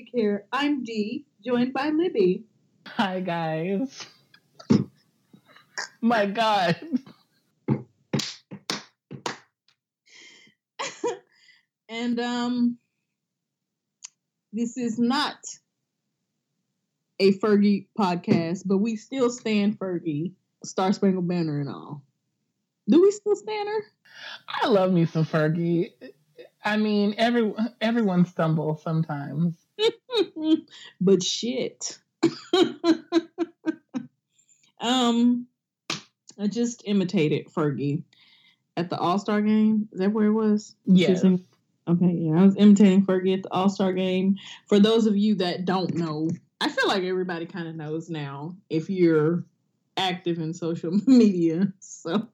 You Care. I'm Dee, joined by Libby. Hi, guys. My God. and um, this is not a Fergie podcast, but we still stand Fergie, Star Spangled Banner and all. Do we still stand her? I love me some Fergie. I mean, every everyone stumbles sometimes. but shit. um, I just imitated Fergie at the All Star game. Is that where it was? Yes. Okay, yeah, I was imitating Fergie at the All Star game. For those of you that don't know, I feel like everybody kind of knows now if you're active in social media. So,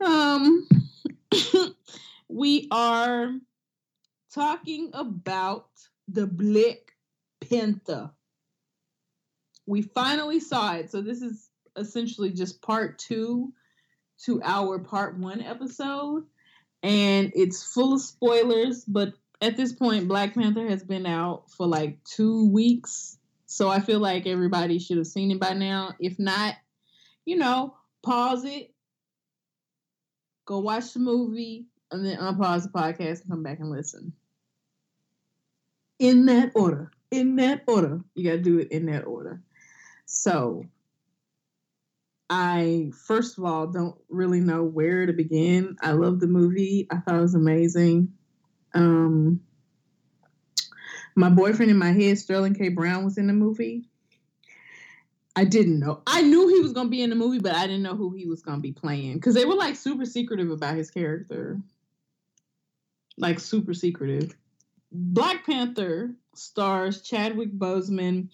um, we are talking about the Black Panther. We finally saw it. So, this is essentially just part two to our part one episode. And it's full of spoilers, but at this point, Black Panther has been out for like two weeks. So I feel like everybody should have seen it by now. If not, you know, pause it, go watch the movie, and then unpause the podcast and come back and listen. In that order. In that order. You got to do it in that order. So, I, first of all, don't really know where to begin. I love the movie, I thought it was amazing. Um, my boyfriend in my head, Sterling K. Brown, was in the movie. I didn't know. I knew he was gonna be in the movie, but I didn't know who he was gonna be playing because they were like super secretive about his character, like super secretive. Black Panther stars Chadwick Boseman,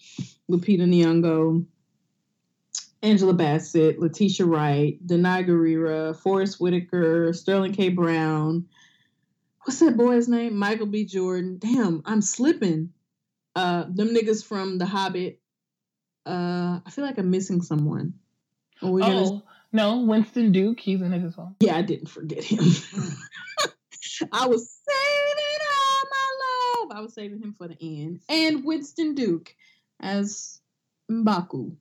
Lupita Nyong'o, Angela Bassett, Letitia Wright, Danai Gurira, Forest Whitaker, Sterling K. Brown. What's that boy's name? Michael B. Jordan. Damn, I'm slipping. Uh, them niggas from The Hobbit. Uh, I feel like I'm missing someone. oh gonna... no, Winston Duke. He's in it as well. Yeah, I didn't forget him. I was saying all my love. I was saving him for the end. And Winston Duke as Mbaku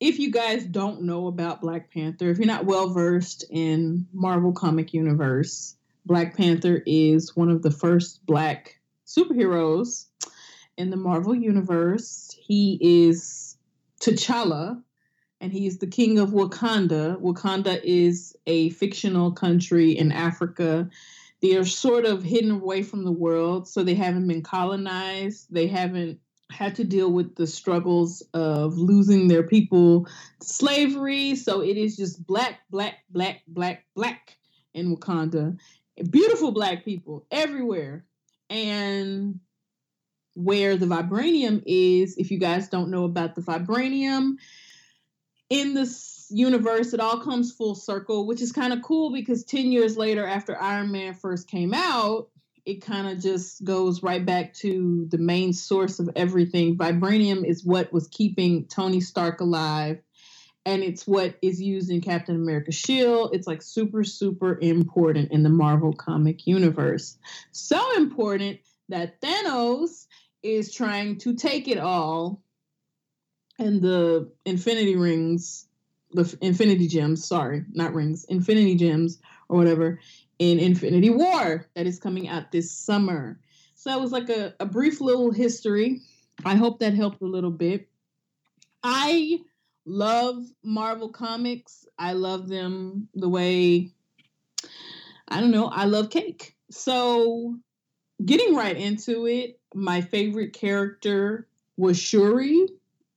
if you guys don't know about Black Panther, if you're not well versed in Marvel Comic Universe, Black Panther is one of the first black superheroes in the Marvel Universe. He is T'Challa, and he's the king of Wakanda. Wakanda is a fictional country in Africa. They are sort of hidden away from the world, so they haven't been colonized. They haven't had to deal with the struggles of losing their people to slavery. So it is just black, black, black, black, black in Wakanda. Beautiful black people everywhere. And where the vibranium is, if you guys don't know about the vibranium, in this universe, it all comes full circle, which is kind of cool because 10 years later, after Iron Man first came out, it kind of just goes right back to the main source of everything. Vibranium is what was keeping Tony Stark alive, and it's what is used in Captain America's shield. It's like super, super important in the Marvel comic universe. So important that Thanos is trying to take it all, and the Infinity Rings, the Infinity Gems, sorry, not rings, Infinity Gems or whatever, in Infinity War that is coming out this summer. So that was like a, a brief little history. I hope that helped a little bit. I love Marvel comics. I love them the way I don't know, I love cake. So getting right into it, my favorite character was Shuri.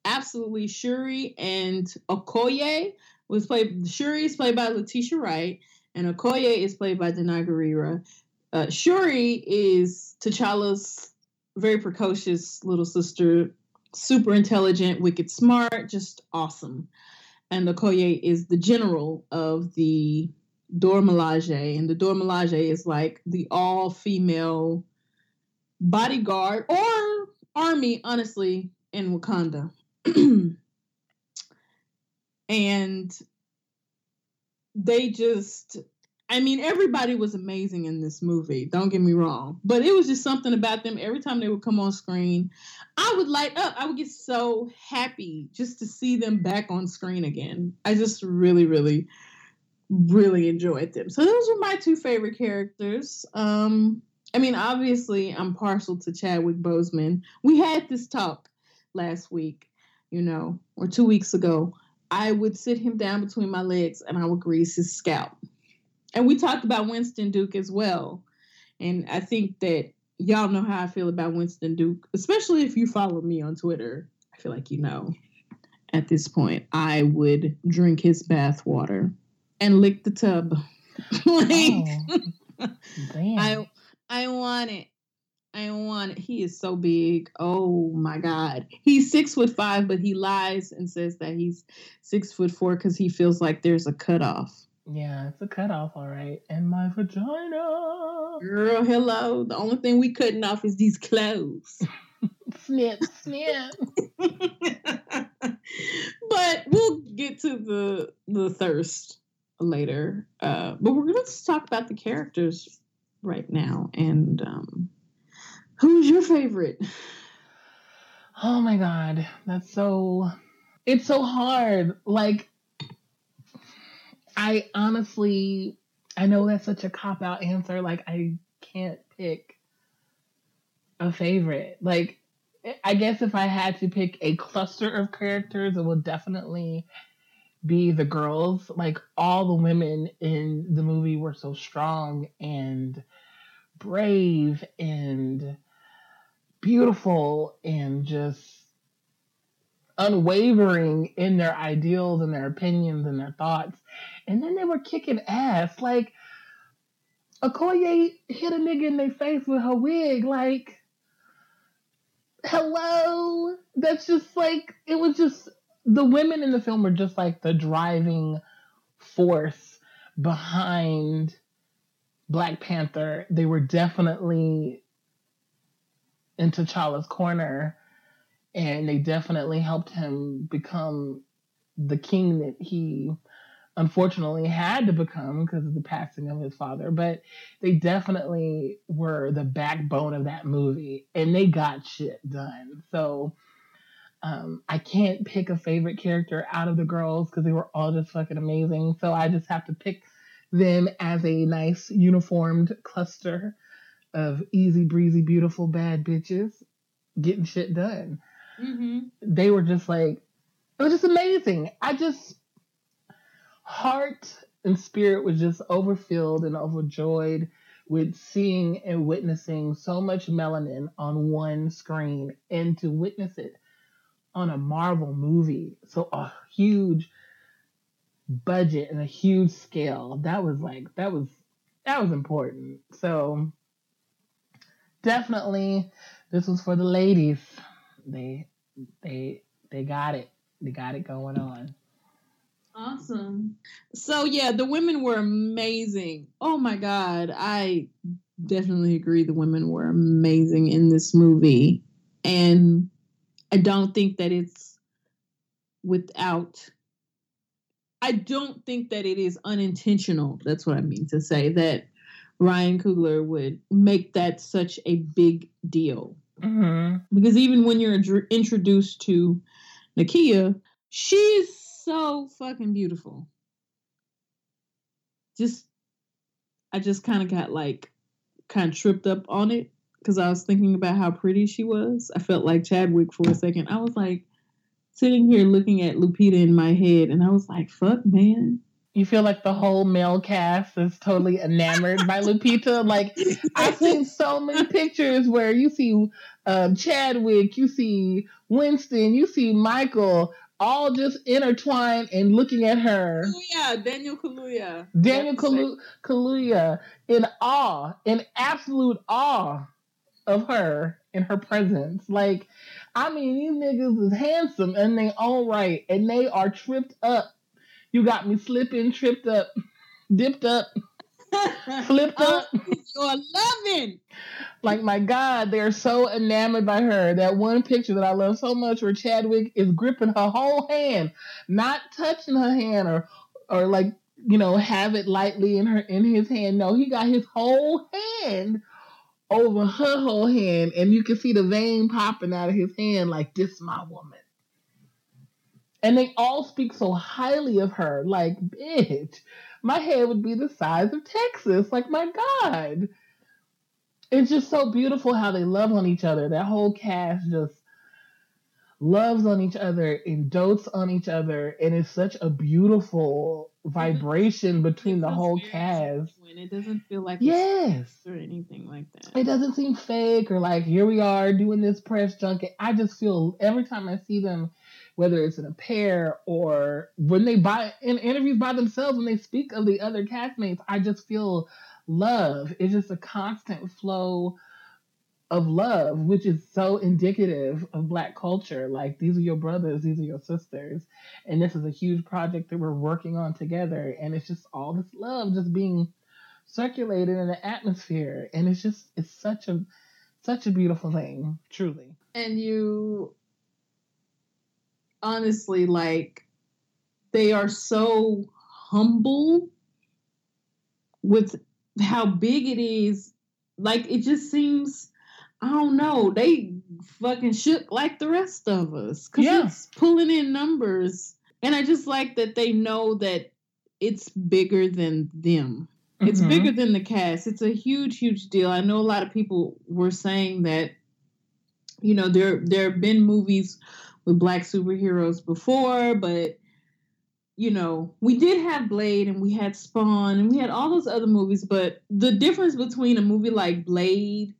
Absolutely Shuri and Okoye was played Shuri is played by Letitia Wright and Okoye is played by Danai Gurira. Uh, Shuri is T'Challa's very precocious little sister, super intelligent, wicked smart, just awesome. And Okoye is the general of the Dora Milaje, and the Dora Milaje is like the all-female bodyguard or army, honestly, in Wakanda. and they just I mean, everybody was amazing in this movie. Don't get me wrong, but it was just something about them. Every time they would come on screen, I would light up. I would get so happy just to see them back on screen again. I just really, really, really enjoyed them. So those were my two favorite characters. Um, I mean, obviously, I'm partial to Chadwick Boseman. We had this talk last week, you know, or two weeks ago. I would sit him down between my legs and I would grease his scalp and we talked about Winston Duke as well. And I think that y'all know how I feel about Winston Duke, especially if you follow me on Twitter. I feel like you know at this point. I would drink his bath water and lick the tub. like, oh, I I want it. I want. He is so big. Oh my God. He's six foot five, but he lies and says that he's six foot four because he feels like there's a cutoff. Yeah, it's a cutoff, all right. And my vagina. Girl, hello. The only thing we cutting off is these clothes. snip, snip. but we'll get to the the thirst later. Uh, but we're gonna talk about the characters right now. And um, who's your favorite? Oh my god, that's so. It's so hard. Like I honestly, I know that's such a cop out answer. Like, I can't pick a favorite. Like, I guess if I had to pick a cluster of characters, it would definitely be the girls. Like, all the women in the movie were so strong and brave and beautiful and just unwavering in their ideals and their opinions and their thoughts. And then they were kicking ass. Like, Okoye hit a nigga in their face with her wig. Like, hello? That's just like, it was just, the women in the film were just like the driving force behind Black Panther. They were definitely in T'Challa's corner and they definitely helped him become the king that he unfortunately had to become because of the passing of his father. But they definitely were the backbone of that movie and they got shit done. So um, i can't pick a favorite character out of the girls because they were all just fucking amazing. So i just have to pick them as a nice uniformed cluster of easy breezy beautiful bad bitches getting shit done mm-hmm. they were just like, it was just amazing. I just, heart and spirit was just overfilled and overjoyed with seeing and witnessing so much melanin on one screen and to witness it on a Marvel movie. So a huge budget and a huge scale. That was like that was that was important. So definitely this was for the ladies they they they got it. They got it going on. Awesome. So yeah, the women were amazing. Oh my god, I definitely agree the women were amazing in this movie. And I don't think that it's without I don't think that it is unintentional. That's what I mean to say that Ryan Coogler would make that such a big deal. Mm-hmm. Because even when you're introduced to Nakia, she's so fucking beautiful. Just, I just kind of got like, kind of tripped up on it because I was thinking about how pretty she was. I felt like Chadwick for a second. I was like sitting here looking at Lupita in my head, and I was like, fuck, man. You feel like the whole male cast is totally enamored by Lupita. Like I've seen so many pictures where you see um, Chadwick, you see Winston, you see Michael, all just intertwined and looking at her. Yeah, Daniel Kaluuya. Daniel Kalu- Kaluuya in awe, in absolute awe of her in her presence. Like, I mean, these niggas is handsome and they all right, and they are tripped up you got me slipping, tripped up, dipped up. flipped oh, up. You're loving. Like my God, they're so enamored by her. That one picture that I love so much, where Chadwick is gripping her whole hand, not touching her hand or or like you know have it lightly in her in his hand. No, he got his whole hand over her whole hand, and you can see the vein popping out of his hand. Like this, my woman. And they all speak so highly of her. Like, bitch, my head would be the size of Texas. Like, my God. It's just so beautiful how they love on each other. That whole cast just loves on each other and dotes on each other. And it's such a beautiful vibration between the whole cast. When it doesn't feel like yes or anything like that. It doesn't seem fake or like here we are doing this press junket. I just feel every time I see them whether it's in a pair or when they buy in interviews by themselves when they speak of the other castmates i just feel love. It's just a constant flow of love which is so indicative of black culture. Like these are your brothers these are your sisters and this is a huge project that we're working on together. And it's just all this love just being circulated in the atmosphere. And it's just it's such a such a beautiful thing truly. And you honestly like they are so humble with how big it is. Like it just seems I don't know, they fucking shook like the rest of us. Cause yeah. it's pulling in numbers. And I just like that they know that it's bigger than them. Mm-hmm. It's bigger than the cast. It's a huge, huge deal. I know a lot of people were saying that, you know, there there have been movies with black superheroes before, but you know, we did have Blade and we had Spawn and we had all those other movies, but the difference between a movie like Blade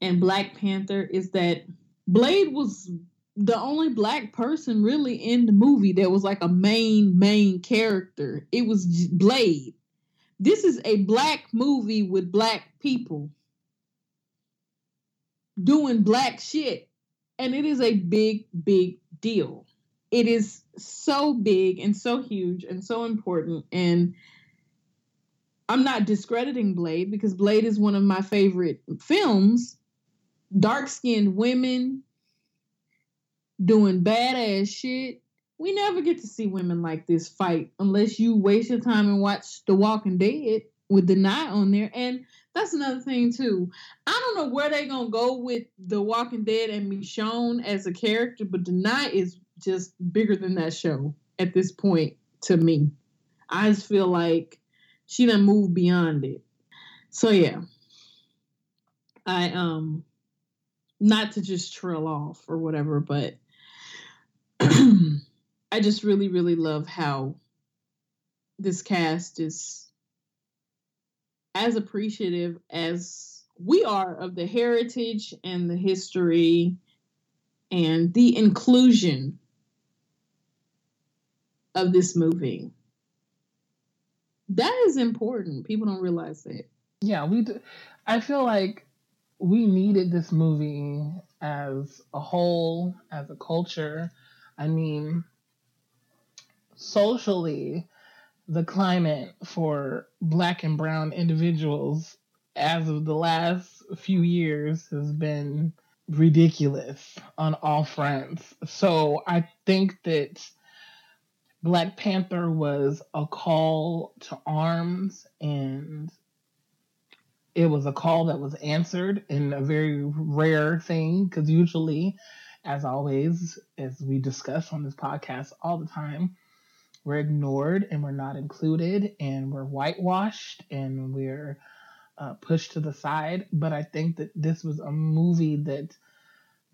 and Black Panther is that Blade was the only black person really in the movie that was like a main main character. It was Blade. This is a black movie with black people doing black shit and it is a big, big deal. It is so big and so huge and so important. And I'm not discrediting Blade because Blade is one of my favorite films. Dark skinned women doing badass shit. We never get to see women like this fight unless you waste your time and watch The Walking Dead with Danai on there. And that's another thing too. I don't know where they're gonna go with The Walking Dead and Michonne as a character, but Danai is just bigger than that show at this point to me. I just feel like she done moved beyond it. So yeah. I um not to just trail off or whatever, but I just really, really love how this cast is as appreciative as we are of the heritage and the history and the inclusion of this movie. That is important. People don't realize that. Yeah, we do. I feel like we needed this movie as a whole, as a culture. I mean, socially, the climate for black and brown individuals as of the last few years has been ridiculous on all fronts. So I think that Black Panther was a call to arms and it was a call that was answered in a very rare thing because usually as always as we discuss on this podcast all the time we're ignored and we're not included and we're whitewashed and we're uh, pushed to the side. But I think that this was a movie that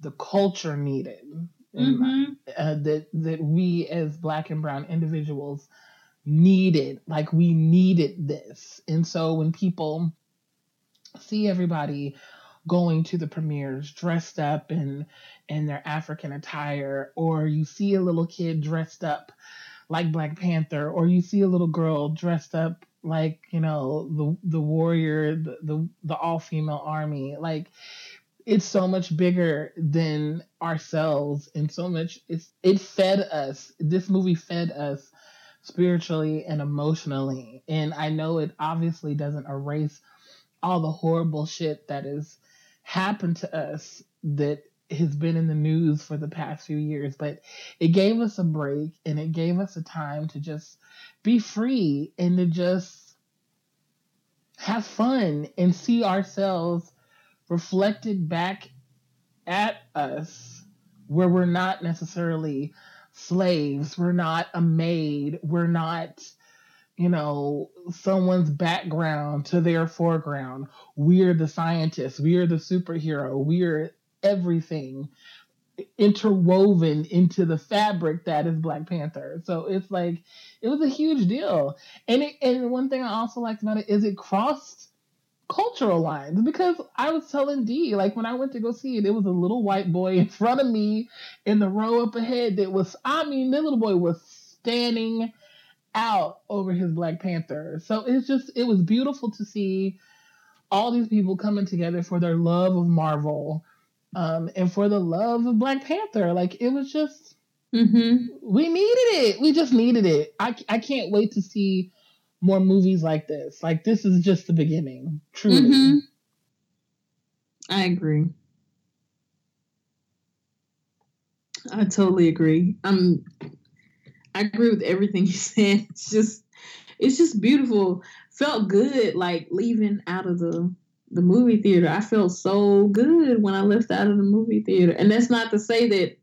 the culture needed. Mm-hmm. Uh, that that we as black and brown individuals needed like we needed this and so when people see everybody going to the premieres dressed up in in their african attire or you see a little kid dressed up like Black Panther, or you see a little girl dressed up like you know the the warrior, the the, the all female army. Like it's so much bigger than ourselves, and so much it's it fed us. This movie fed us spiritually and emotionally. And I know it obviously doesn't erase all the horrible shit that has happened to us that has been in the news for the past few years, but it gave us a break and it gave us a time to just be free and to just have fun and see ourselves reflected back at us where we're not necessarily slaves, we're not a maid, we're not you know, someone's background to their foreground. We're the scientist, we're the superhero, we're everything interwoven into the fabric that is Black Panther. So it's like it was a huge deal. And it, and one thing I also liked about it is it crossed cultural lines because I was telling Dee like when I went to go see it, it was a little white boy in front of me in the row up ahead that was I mean, the little boy was standing out over his Black Panther. So it's just it was beautiful to see all these people coming together for their love of Marvel um, and for the love of Black Panther. Like it was just, mm-hmm. we needed it. We just needed it. I, I can't wait to see more movies like this. Like this is just the beginning, truly. Mm-hmm. I agree. I totally agree. Um, I agree with everything you said. It's just, it's just beautiful. Felt good, like leaving out of the the movie theater. I felt so good when I left out of the movie theater. And that's not to say that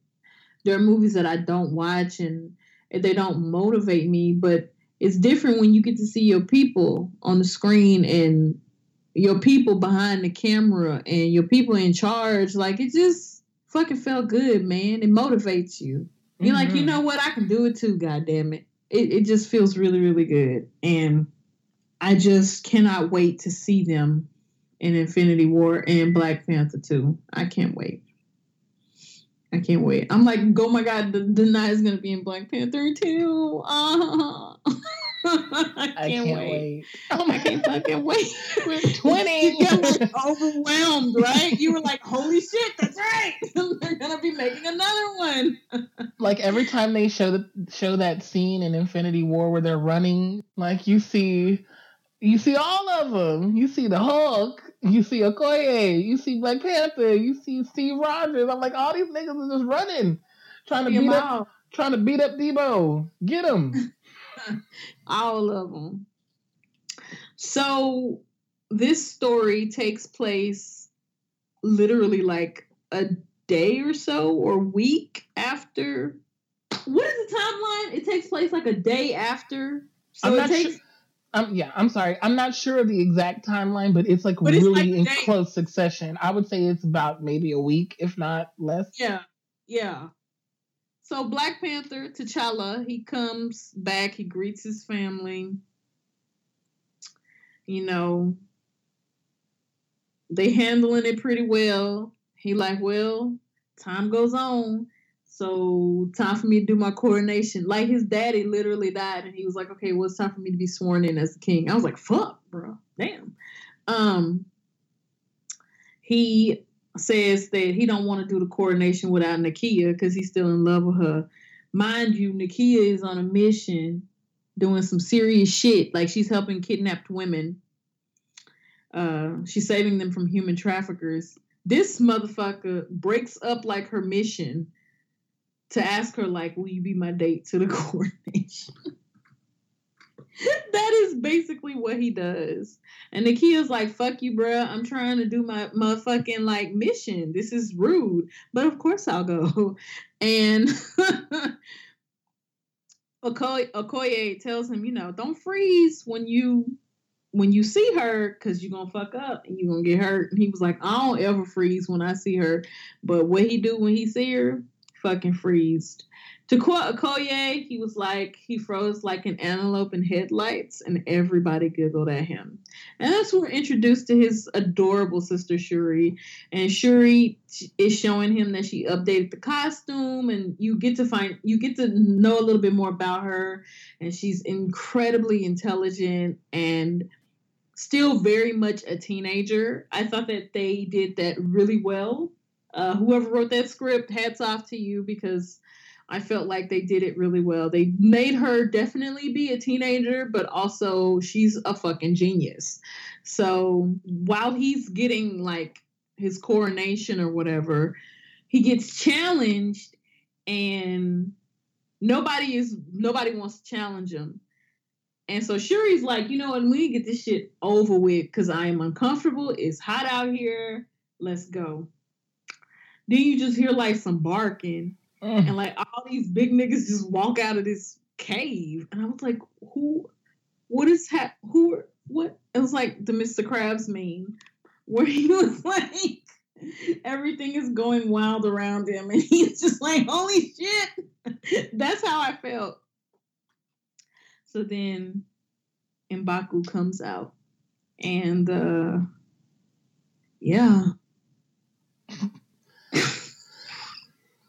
there are movies that I don't watch and they don't motivate me, but it's different when you get to see your people on the screen and your people behind the camera and your people in charge. Like it just fucking felt good, man. It motivates you. You're mm-hmm. like, you mm-hmm. know what? I can do it too, God damn it. It it just feels really, really good. And I just cannot wait to see them in Infinity War and Black Panther 2. I can't wait. I can't wait. I'm like, oh my god, the, the night is gonna be in Black Panther 2. Uh, I, can't I can't wait. wait. Oh my, I can't fucking wait. We're 20. you overwhelmed, right? You were like, holy shit, that's right. They're gonna be making another one. like every time they show the show that scene in Infinity War where they're running, like you see you see all of them. You see the Hulk. You see Okoye. You see Black Panther. You see Steve Rogers. I'm like, all these niggas are just running, trying to beat up, trying to beat up Deebo. Get them. all of them. So this story takes place literally like a day or so or week after. What is the timeline? It takes place like a day after. So it takes. Sure um, yeah, I'm sorry. I'm not sure of the exact timeline, but it's like but really like in close succession. I would say it's about maybe a week, if not less. Yeah, yeah. So Black Panther, T'Challa, he comes back. He greets his family. You know, they handling it pretty well. He like, well, time goes on. So time for me to do my coronation. Like his daddy literally died, and he was like, "Okay, well, it's time for me to be sworn in as king." I was like, "Fuck, bro, damn." Um, he says that he don't want to do the coronation without Nakia because he's still in love with her. Mind you, Nakia is on a mission, doing some serious shit. Like she's helping kidnapped women. Uh, she's saving them from human traffickers. This motherfucker breaks up like her mission to ask her like, "Will you be my date to the coronation?" that is basically what he does. And Nakia's like, "Fuck you, bruh. I'm trying to do my motherfucking like mission. This is rude, but of course I'll go." And Okoye, tells him, you know, don't freeze when you when you see her because you're gonna fuck up and you're gonna get hurt. And he was like, I don't ever freeze when I see her, but what he do when he see her, fucking freezed. To quote Okoye, he was like, he froze like an antelope in headlights, and everybody giggled at him. And that's when we're introduced to his adorable sister Shuri. And Shuri is showing him that she updated the costume, and you get to find, you get to know a little bit more about her. And she's incredibly intelligent and still very much a teenager. I thought that they did that really well uh, whoever wrote that script, hats off to you because I felt like they did it really well. They made her definitely be a teenager, but also she's a fucking genius. So while he's getting like his coronation or whatever, he gets challenged and nobody is nobody wants to challenge him. And so Shuri's like, you know what, we get this shit over with because I am uncomfortable. It's hot out here. Let's go. Then you just hear like some barking. Mm. And like all these big niggas just walk out of this cave. And I was like, who what is hap who what it was like the Mr. Krabs meme where he was like everything is going wild around him and he's just like holy shit that's how i felt so then Mbaku comes out and uh yeah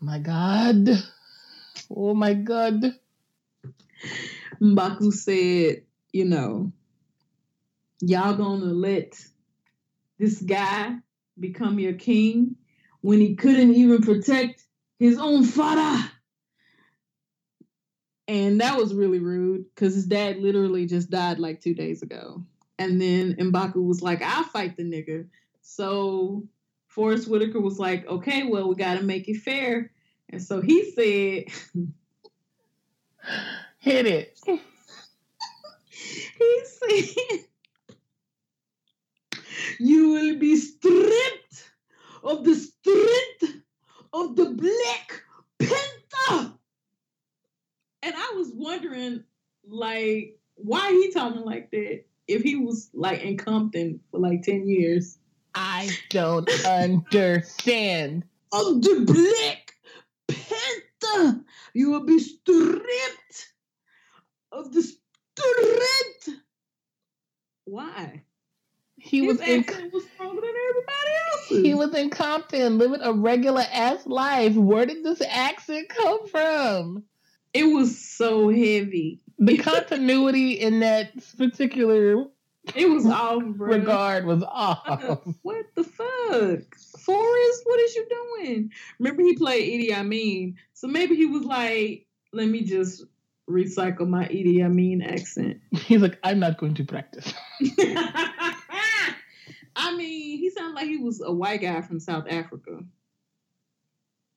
my god oh my god Mbaku said you know y'all gonna let this guy become your king when he couldn't even protect his own father. And that was really rude because his dad literally just died like two days ago. And then Mbaku was like, I'll fight the nigga. So Forest Whitaker was like, okay, well, we got to make it fair. And so he said, Hit it. he said, you will be stripped of the strength of the Black Panther. And I was wondering, like, why he talking like that if he was like in Compton for like 10 years. I don't understand. Of the Black Panther, you will be stripped of the strength. Why? He His was in, was stronger than everybody else's. He was in Compton, living a regular ass life. Where did this accent come from? It was so heavy. The continuity in that particular it was off bro. regard was off. what the fuck? Forest, what is you doing? Remember he played Idi Amin. So maybe he was like, let me just recycle my Idi Amin accent. He's like, I'm not going to practice. I mean, he sounded like he was a white guy from South Africa.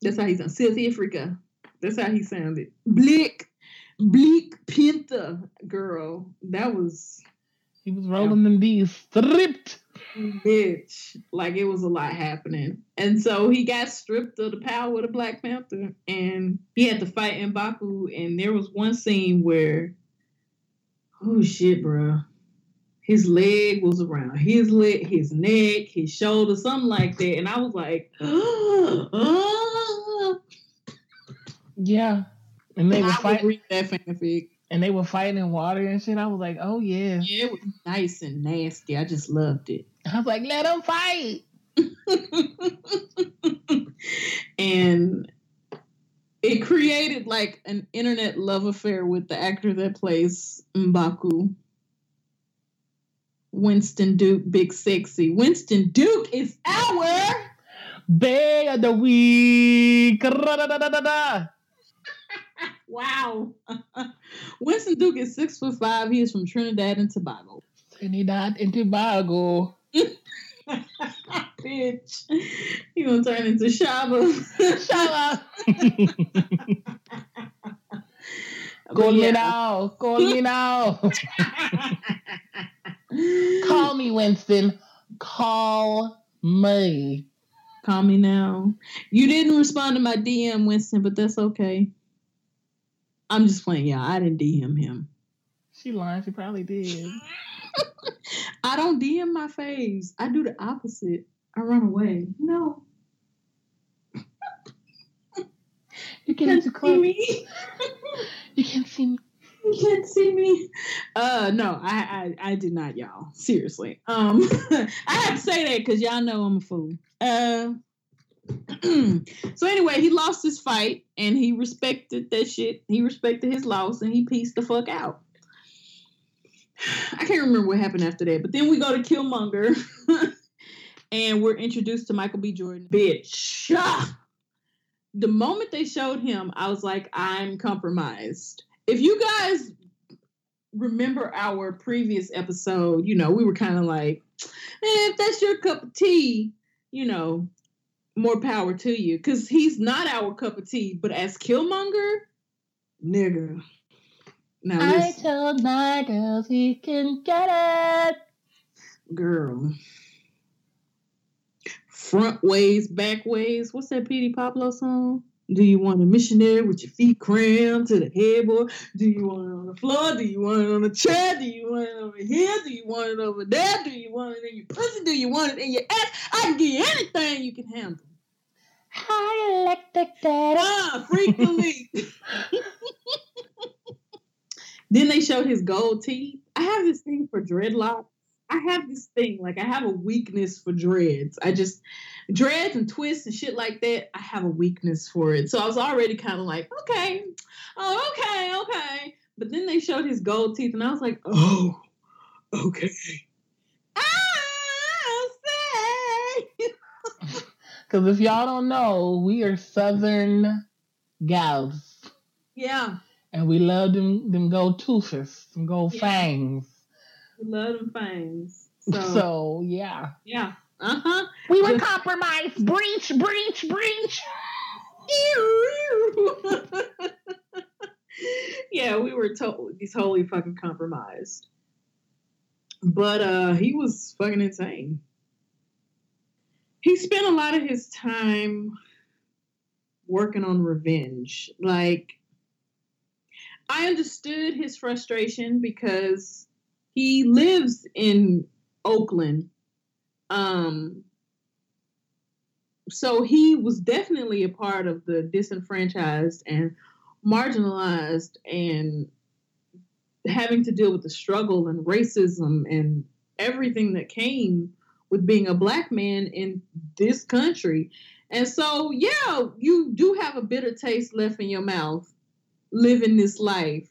That's how he sounded. South Africa. That's how he sounded. Bleak, bleak Pentha girl. That was. He was rolling them D's stripped. Bitch. Like it was a lot happening. And so he got stripped of the power of the Black Panther and he had to fight Mbaku. And there was one scene where, oh shit, bro his leg was around his leg, his neck, his shoulder, something like that. And I was like, oh, yeah. And they were fighting that fanfic. And they were fighting in water and shit. I was like, oh yeah. Yeah, it was nice and nasty. I just loved it. I was like, let them fight. and it created like an internet love affair with the actor that plays Mbaku. Winston Duke, Big Sexy. Winston Duke is our Bae of the Week. Wow. Winston Duke is six foot five. He is from Trinidad and Tobago. Trinidad and Tobago. Bitch. He gonna turn into Shaba. Shaba. Call yeah. me now. Call me now. Call me, Winston. Call me. Call me now. You didn't respond to my DM, Winston, but that's okay. I'm just playing, y'all. I didn't DM him. She lying. She probably did. I don't DM my face. I do the opposite. I run away. No. you can't see me. you can't see me you can't see me. Uh, no, I, I, I did not, y'all. Seriously. Um, I have to say that because y'all know I'm a fool. Uh, so anyway, he lost his fight and he respected that shit. He respected his loss and he pieced the fuck out. I can't remember what happened after that, but then we go to Killmonger and we're introduced to Michael B. Jordan. Bitch. the moment they showed him, I was like, I'm compromised. If you guys remember our previous episode, you know, we were kind of like, eh, if that's your cup of tea, you know, more power to you. Because he's not our cup of tea, but as Killmonger, nigga. Now I told my girls he can get it. Girl. Front ways, back ways. What's that Petey Pablo song? Do you want a missionary with your feet crammed to the headboard? Do you want it on the floor? Do you want it on the chair? Do you want it over here? Do you want it over there? Do you want it in your pussy? Do you want it in your ass? I can give you anything you can handle. I electric daddy. Ah, frequently. then they showed his gold teeth. I have this thing for dreadlocks. I have this thing, like I have a weakness for dreads. I just dreads and twists and shit like that. I have a weakness for it. So I was already kind of like, okay, oh, okay, okay. But then they showed his gold teeth, and I was like, oh, oh okay. Ah, I'll say. Because if y'all don't know, we are Southern gals. Yeah. And we love them them gold toothes, them gold yeah. fangs. We love them fangs. So, so yeah. Yeah. Uh huh. We were compromised. Breach, breach, breach. yeah, we were totally totally fucking compromised. But uh he was fucking insane. He spent a lot of his time working on revenge. Like I understood his frustration because he lives in Oakland. Um, so he was definitely a part of the disenfranchised and marginalized and having to deal with the struggle and racism and everything that came with being a black man in this country. And so, yeah, you do have a bitter taste left in your mouth living this life.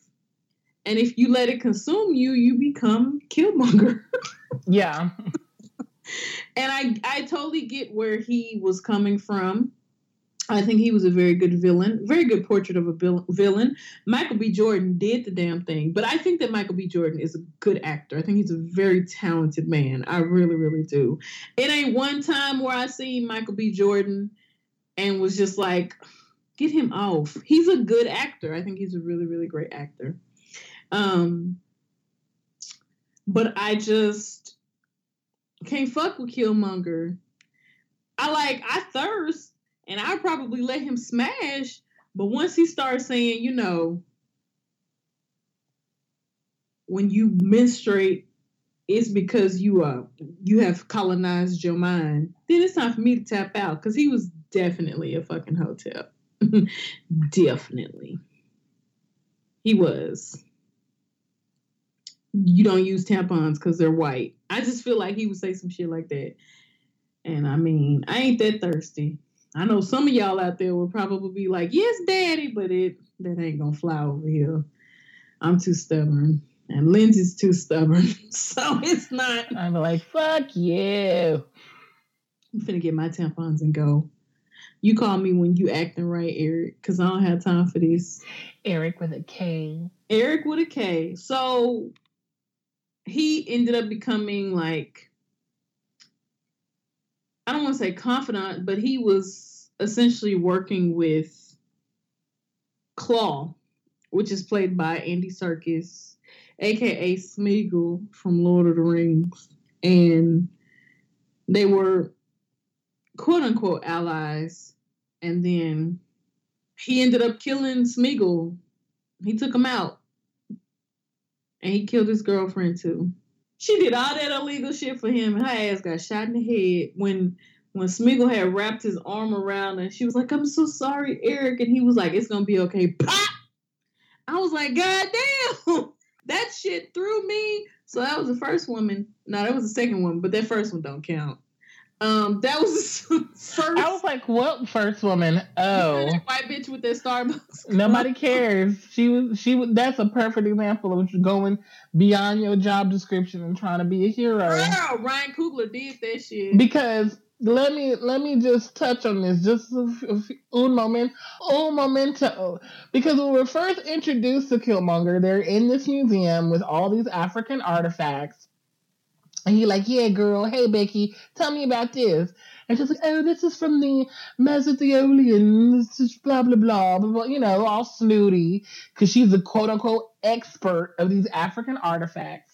And if you let it consume you, you become Killmonger. yeah. and I I totally get where he was coming from. I think he was a very good villain, very good portrait of a villain. Michael B. Jordan did the damn thing, but I think that Michael B. Jordan is a good actor. I think he's a very talented man. I really, really do. It ain't one time where I seen Michael B. Jordan and was just like, get him off. He's a good actor. I think he's a really, really great actor. Um, but I just can't fuck with Killmonger. I like I thirst, and I probably let him smash. But once he starts saying, you know, when you menstruate, it's because you uh you have colonized your mind. Then it's time for me to tap out because he was definitely a fucking hotep. definitely, he was you don't use tampons because they're white. I just feel like he would say some shit like that. And I mean, I ain't that thirsty. I know some of y'all out there will probably be like, "Yes, daddy," but it that ain't gonna fly over here. I'm too stubborn, and Lindsay's too stubborn, so it's not. I'm like, "Fuck you." I'm finna get my tampons and go. You call me when you acting right, Eric, because I don't have time for this. Eric with a K. Eric with a K. So he ended up becoming like I don't want to say confidant, but he was essentially working with Claw, which is played by Andy Serkis, aka Smeagol from Lord of the Rings, and they were quote unquote allies. And then he ended up killing Smeagol. He took him out and he killed his girlfriend too. She did all that illegal shit for him, and her ass got shot in the head when when Smeagol had wrapped his arm around her. She was like, "I'm so sorry, Eric," and he was like, "It's gonna be okay." Pop! I was like, "God damn!" that shit threw me. So that was the first woman. No, that was the second one, but that first one don't count. Um, that was first. I was like, "What first woman?" Oh, white bitch with that Starbucks. Nobody cares. She was. She was. That's a perfect example of going beyond your job description and trying to be a hero. Girl, Ryan Coogler did that shit because let me let me just touch on this just a, un moment, un momento, because when we're first introduced to Killmonger, they're in this museum with all these African artifacts, and he like, yeah, girl, hey Becky, tell me about this, and she's like, oh, this is from the is blah blah blah, blah, blah you know, all snooty, because she's a quote unquote expert of these African artifacts.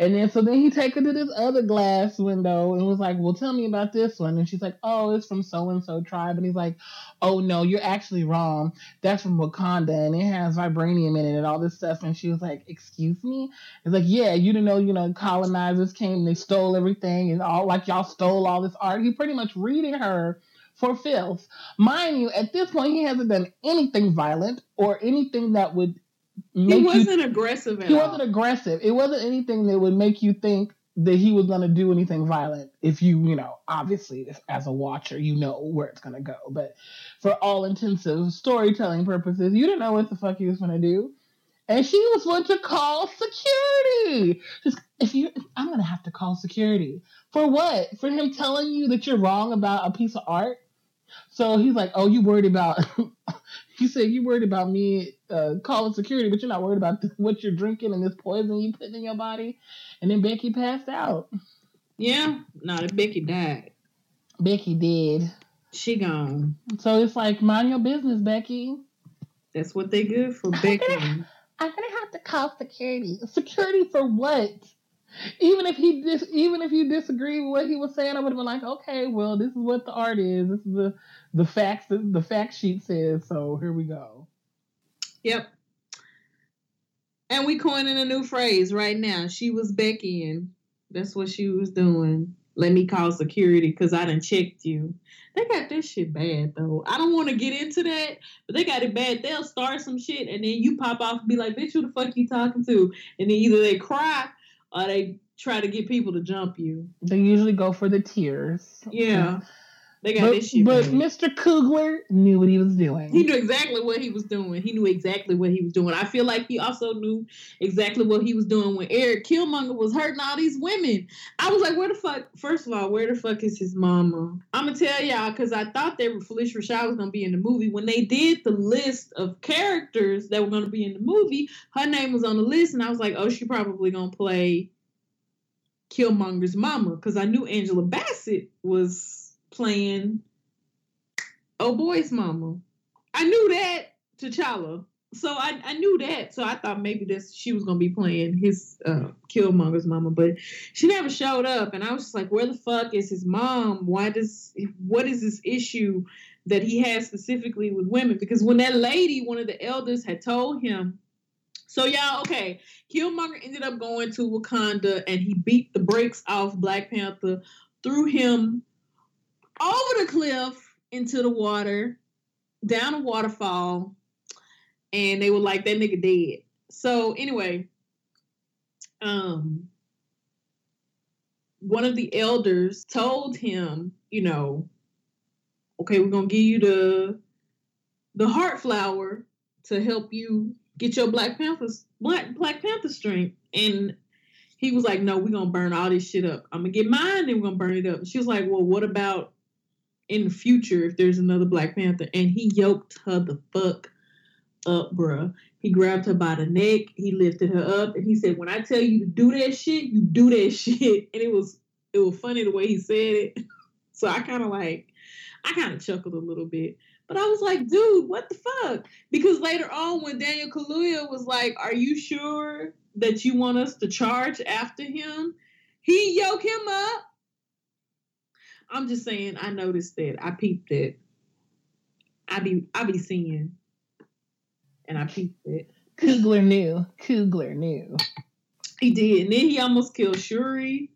And then so then he take her to this other glass window and was like, Well, tell me about this one. And she's like, Oh, it's from so and so tribe. And he's like, Oh no, you're actually wrong. That's from Wakanda and it has vibranium in it and all this stuff. And she was like, Excuse me? It's like, Yeah, you didn't know, you know, colonizers came and they stole everything and all like y'all stole all this art. He pretty much reading her for filth. Mind you, at this point he hasn't done anything violent or anything that would he wasn't you, aggressive he all. wasn't aggressive. It wasn't anything that would make you think that he was going to do anything violent if you you know obviously as a watcher you know where it's going to go. But for all intensive storytelling purposes you didn't know what the fuck he was going to do. And she was going to call security. Just if you i'm going to have to call security. For what? For him telling you that you're wrong about a piece of art? So he's like oh you worried about you said you worried about me uh, calling security, but you're not worried about what you're drinking and this poison you put in your body. And then Becky passed out. Yeah, no, Becky died. Becky did. She gone. So it's like mind your business, Becky. That's what they good for, Becky. I'm gonna have to call security. Security for what? Even if he dis- even if you disagree with what he was saying, I would have been like, okay, well, this is what the art is. This is the the facts the fact sheet says. So here we go. Yep. And we coining a new phrase right now. She was Beckying. That's what she was doing. Let me call security because I didn't checked you. They got this shit bad though. I don't want to get into that, but they got it bad. They'll start some shit and then you pop off and be like, bitch, who the fuck you talking to? And then either they cry or they try to get people to jump you. They usually go for the tears. Yeah. They got but, this shit. But Mr. Coogler knew what he was doing. He knew exactly what he was doing. He knew exactly what he was doing. I feel like he also knew exactly what he was doing when Eric Killmonger was hurting all these women. I was like, where the fuck? First of all, where the fuck is his mama? I'm gonna tell y'all because I thought they were Phylicia Rashad was gonna be in the movie. When they did the list of characters that were gonna be in the movie, her name was on the list, and I was like, oh, she probably gonna play Killmonger's mama because I knew Angela Bassett was playing Oh Boy's mama. I knew that T'Challa. So I, I knew that. So I thought maybe this she was gonna be playing his uh, Killmonger's mama, but she never showed up. And I was just like, where the fuck is his mom? Why does what is this issue that he has specifically with women? Because when that lady, one of the elders, had told him so y'all, okay, Killmonger ended up going to Wakanda and he beat the brakes off Black Panther, threw him over the cliff into the water, down a waterfall, and they were like, that nigga dead. So anyway, um, one of the elders told him, you know, okay, we're gonna give you the the heart flower to help you get your Black Panthers Black Black Panther strength. And he was like, No, we're gonna burn all this shit up. I'm gonna get mine and we're gonna burn it up. she was like, Well, what about in the future if there's another Black Panther. And he yoked her the fuck up, bruh. He grabbed her by the neck, he lifted her up, and he said, When I tell you to do that shit, you do that shit. And it was it was funny the way he said it. so I kind of like I kind of chuckled a little bit. But I was like, dude, what the fuck? Because later on, when Daniel Kaluuya was like, Are you sure that you want us to charge after him? He yoke him up I'm just saying I noticed that. I peeped it. I be I be seeing. And I peeped it. Coogler knew. Coogler knew. He did. And then he almost killed Shuri.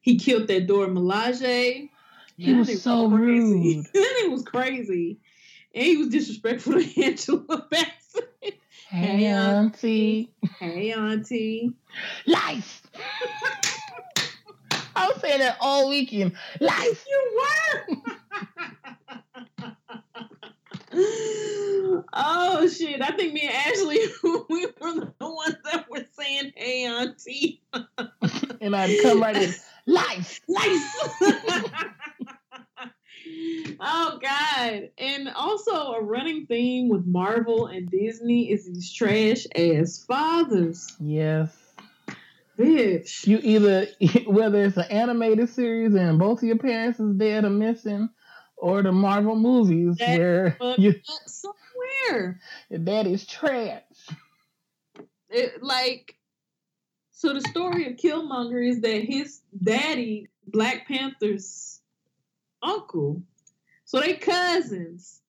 He killed that Dora Milaje. He was so rude. then was crazy. And he was disrespectful to Angela Bassett. Hey, hey auntie. Hey, auntie. Life. I was saying that all weekend. Like you were. oh shit! I think me and Ashley, we were the ones that were saying, "Hey, auntie," and I'd come right in, "Life, life." oh god and also a running theme with marvel and disney is these trash ass fathers yes Bitch. You either whether it's an animated series and both of your parents is dead or missing, or the Marvel movies That where you, somewhere. your daddy's trash. It, like, so the story of Killmonger is that his daddy, Black Panther's uncle, so they cousins.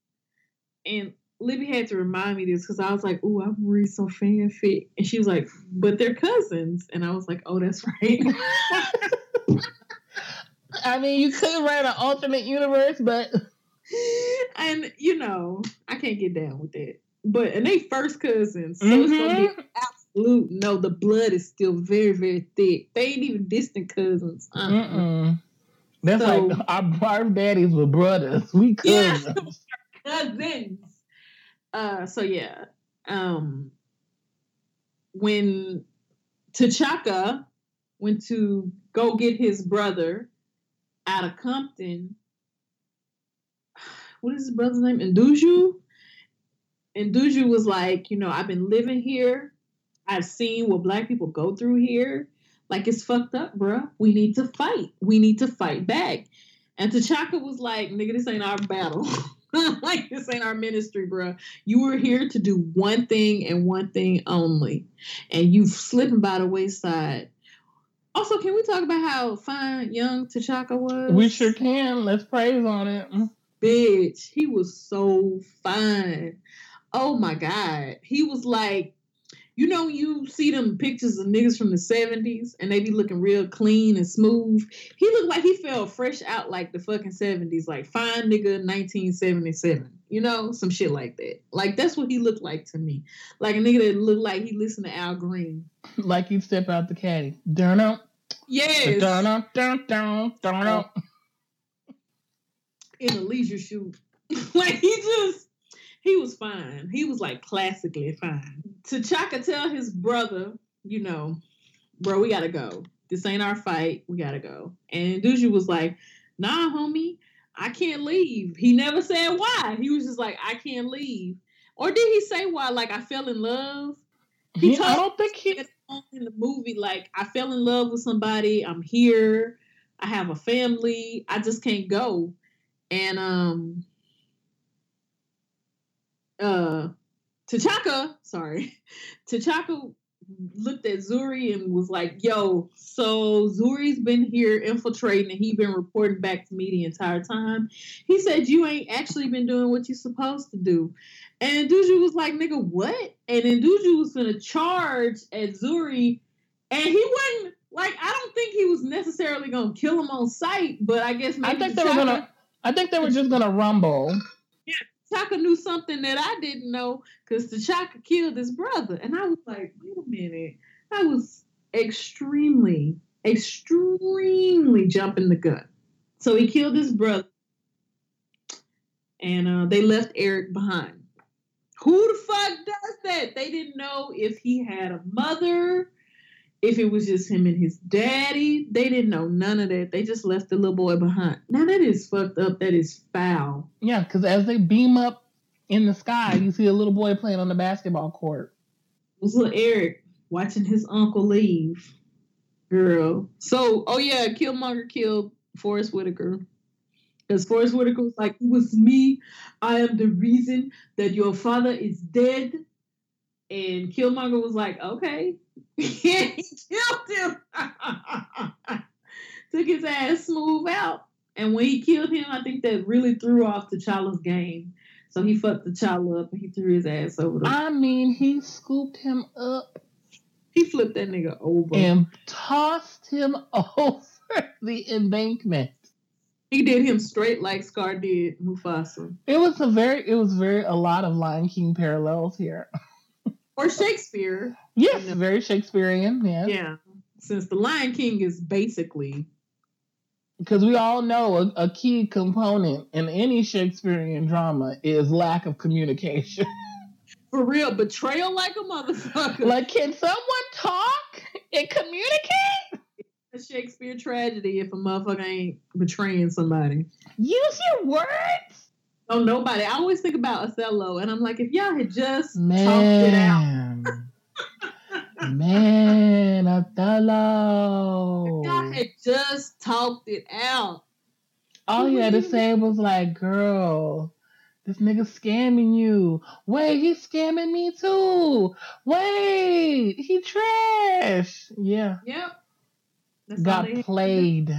And Libby had to remind me this because I was like, "Oh, I'm reading some fanfic," and she was like, "But they're cousins," and I was like, "Oh, that's right." I mean, you could write an alternate universe, but and you know, I can't get down with that. But and they first cousins, so it's gonna be Mhm. absolute. No, the blood is still very, very thick. They ain't even distant cousins. Uh-uh. That's So- like our, our daddies were brothers. We Yeah. cousins. Uh, so yeah, um, when T'Chaka went to go get his brother out of Compton, what is his brother's name? Nduju. Nduju was like, you know, I've been living here. I've seen what black people go through here. Like it's fucked up, bruh. We need to fight. We need to fight back. And T'Chaka was like, nigga, this ain't our battle. like this ain't our ministry, bruh. You were here to do one thing and one thing only. And you've slipping by the wayside. Also, can we talk about how fine young T'Chaka was? we sure can. Let's praise on it. Mm. bitch. He was so fine. Oh my god. He was like, you know, you see them pictures of niggas from the 70s and they be looking real clean and smooth. He looked like he fell fresh out like the fucking 70s, like fine nigga 1977. You know, some shit like that. Like that's what he looked like to me. Like a nigga that looked like he listened to Al Green. Like you step out the caddy. Dun dun Yes. dun dun dun dun dun. in a leisure shoot. like he just he was fine. He was like classically fine. T'Chaka tell his brother, you know, bro, we gotta go. This ain't our fight. We gotta go. And Duju was like, nah, homie, I can't leave. He never said why. He was just like, I can't leave. Or did he say why? Like I fell in love? He He, I told- don't think he. In the movie, like I fell in love with somebody. I'm here. I have a family. I just can't go. And um, uh, T'Chaka, sorry, T'Chaka looked at Zuri and was like, "Yo, so Zuri's been here infiltrating, and he been reporting back to me the entire time. He said you ain't actually been doing what you're supposed to do." And Duju was like, "Nigga, what?" And then Duju was gonna charge at Zuri, and he wasn't like, I don't think he was necessarily gonna kill him on sight, but I guess maybe I think they were gonna. I think they were just gonna rumble. T'Chaka knew something that I didn't know because T'Chaka killed his brother. And I was like, wait a minute. I was extremely, extremely jumping the gun. So he killed his brother. And uh, they left Eric behind. Who the fuck does that? They didn't know if he had a mother, if it was just him and his daddy. They didn't know none of that. They just left the little boy behind. Now that is fucked up. That is foul. Yeah, because as they beam up in the sky, you see a little boy playing on the basketball court. It was little Eric watching his uncle leave. Girl. So, oh yeah, Killmonger killed Forrest Whitaker. Because Forrest Whitaker was like, it was me. I am the reason that your father is dead. And Killmonger was like, okay. he killed him. Took his ass smooth out. And when he killed him, I think that really threw off T'Challa's game. So he fucked T'Challa up and he threw his ass over the I mean, he scooped him up He flipped that nigga over. and tossed him over the embankment. he did him straight like Scar did Mufasa. It was a very, it was very a lot of Lion King parallels here. Or Shakespeare. Yes, Yeah. very Shakespearean. Yes. Yeah. Since the Lion King is basically because we all know a, a key component in any Shakespearean drama is lack of communication. for real betrayal like a motherfucker. like, can someone talk and communicate? a Shakespeare tragedy if a motherfucker ain't betraying somebody. Use your words. Oh, nobody. I always think about Othello, and I'm like, if y'all had just Man. talked it out. Man, Othello. If y'all had just talked it out. All he had to say was like, girl, this nigga scamming you. Wait, he's scamming me too. Wait, he trash. Yeah. Yep. That's Got played.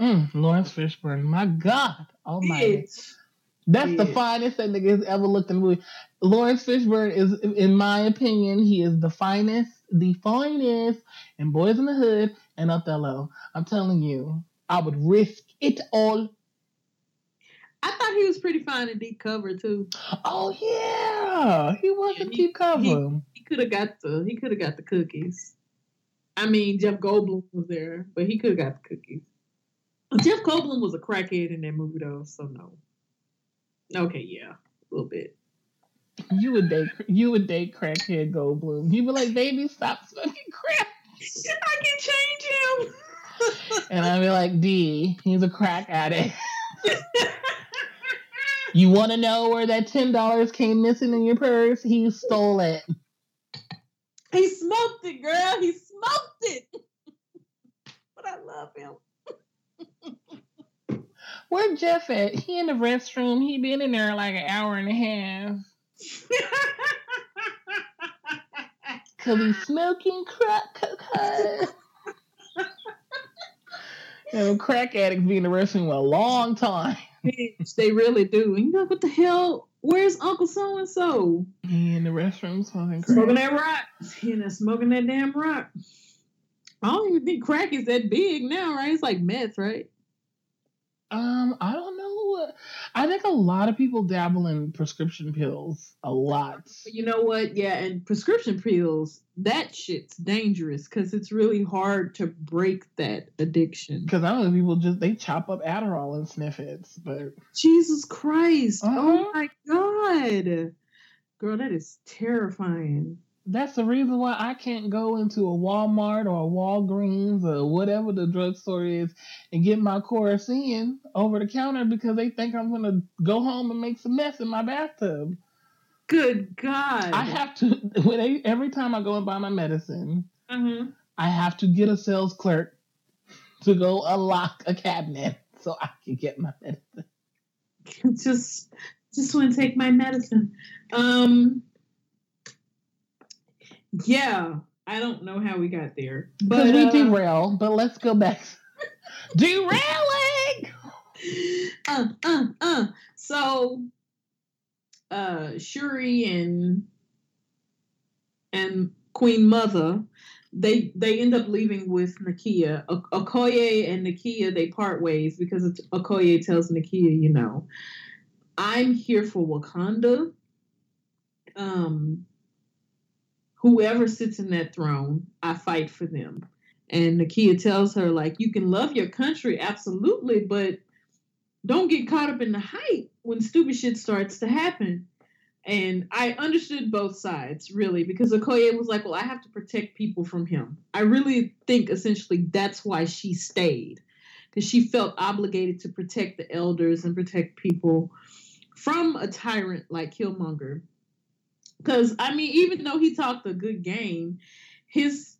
Mm, Laurence Fishburne. My God Almighty. Bitch. That's the finest that nigga has ever looked in the movie. Laurence Fishburne is, in my opinion, he is the finest, the finest in Boys in the Hood and Othello. I'm telling you, I would risk it all. I thought he was pretty fine in deep cover too. Oh yeah, he was yeah, in deep cover. He, he could have got the he could have got the cookies. I mean, Jeff Goldblum was there, but he could have got the cookies. Jeff Goldblum was a crackhead in that movie though, so no. Okay, yeah, a little bit. You would date you would date crackhead Goldblum. You'd be like, baby, stop smoking crack. I can change him. and I'd be like, D, he's a crack addict. you want to know where that ten dollars came missing in your purse? He stole it. He smoked it, girl. He smoked it. but I love him. Where Jeff at? He in the restroom. He been in there like an hour and a half. Cause he's smoking crack cocaine. and crack addicts be in the restroom a long time. they really do. And you know what the hell? Where's Uncle So and So? In the restroom smoking crack. Smoking that rock. He in there smoking that damn rock. I don't even think crack is that big now, right? It's like meth, right? Um, I don't know. I think a lot of people dabble in prescription pills. A lot. You know what? Yeah, and prescription pills, that shit's dangerous because it's really hard to break that addiction. Because I know people just they chop up Adderall and sniff it. But Jesus Christ! Oh uh-huh. Oh my God, girl, that is terrifying that's the reason why I can't go into a Walmart or a Walgreens or whatever the drugstore is and get my Coricidin over the counter because they think I'm gonna go home and make some mess in my bathtub. Good God! I have to when every time I go and buy my medicine, mm-hmm. I have to get a sales clerk to go unlock a cabinet so I can get my medicine. just, just want to take my medicine. Um, yeah, I don't know how we got there, but we uh, derail. But let's go back. Derailing. Uh, uh, uh. So, uh, Shuri and and Queen Mother, they they end up leaving with Nakia. Okoye and Nakia they part ways because Okoye tells Nakia, you know, I'm here for Wakanda. Um, whoever sits in that throne, I fight for them. And Nakia tells her, like, you can love your country, absolutely, but don't get caught up in the hype when stupid shit starts to happen. And I understood both sides, really, because Okoye was like, well, I have to protect people from him. I really think essentially that's why she stayed, because she felt obligated to protect the elders and protect people from a tyrant like Killmonger. Because I mean, even though he talked a good game, his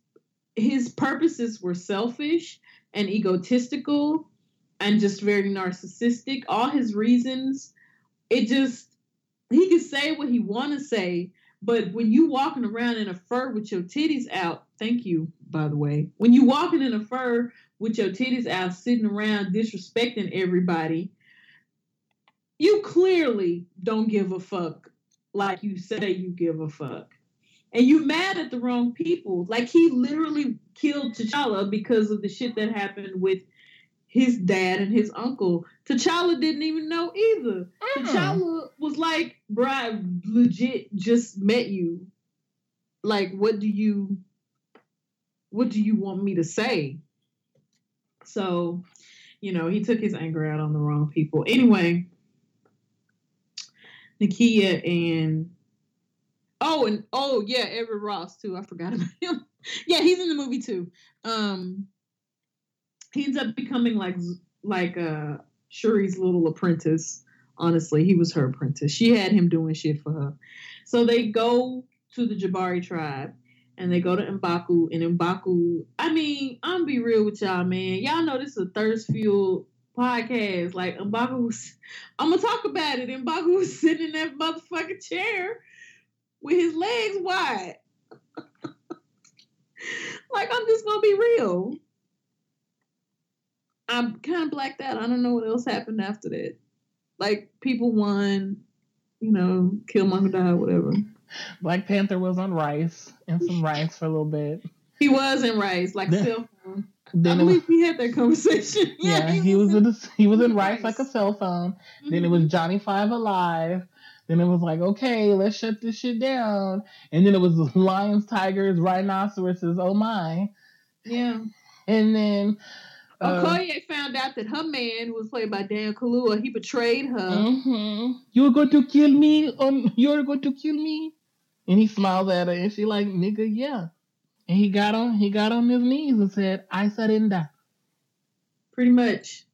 his purposes were selfish and egotistical and just very narcissistic. All his reasons, it just he could say what he want to say, but when you walking around in a fur with your titties out, thank you, by the way. When you walking in a fur with your titties out, sitting around disrespecting everybody, you clearly don't give a fuck like you say you give a fuck. And you mad at the wrong people. Like he literally killed T'Challa because of the shit that happened with his dad and his uncle. T'Challa didn't even know either. Mm. T'Challa was like, "Bro, I legit just met you. Like, what do you, what do you want me to say?" So, you know, he took his anger out on the wrong people. Anyway, Nakia and oh and oh yeah, Everett Ross too. I forgot about him. yeah, he's in the movie too. Um, he ends up becoming like like uh Shuri's little apprentice Honestly, he was her apprentice. She had him doing shit for her. So they go to the Jabari tribe and they go to Mbaku. And Mbaku, I mean, I'm be real with y'all, man. Y'all know this is a thirst fuel podcast. Like Mbaku was, I'm gonna talk about it. Mbaku was sitting in that motherfucking chair with his legs wide. like I'm just gonna be real. I'm kind of blacked out. I don't know what else happened after that. Like people won, you know, Killmonger died, whatever. Black Panther was on rice and some rice for a little bit. He was in rice, like then, cell phone. Then I believe was, we had that conversation. Yeah, he, was, in the, he was in rice, like a cell phone. Mm-hmm. Then it was mm-hmm. Johnny Five Alive. Then it was like, okay, let's shut this shit down. And then it was lions, tigers, rhinoceroses. Oh my. Yeah. And then uh, Okoye found out that her man, who was played by Dan Kaluuya, he betrayed her. Mm-hmm. You're going to kill me on. You're going to kill me. And he smiles at her, and she like, nigga, yeah. And he got on. He got on his knees and said, "I said in surrender." Pretty much.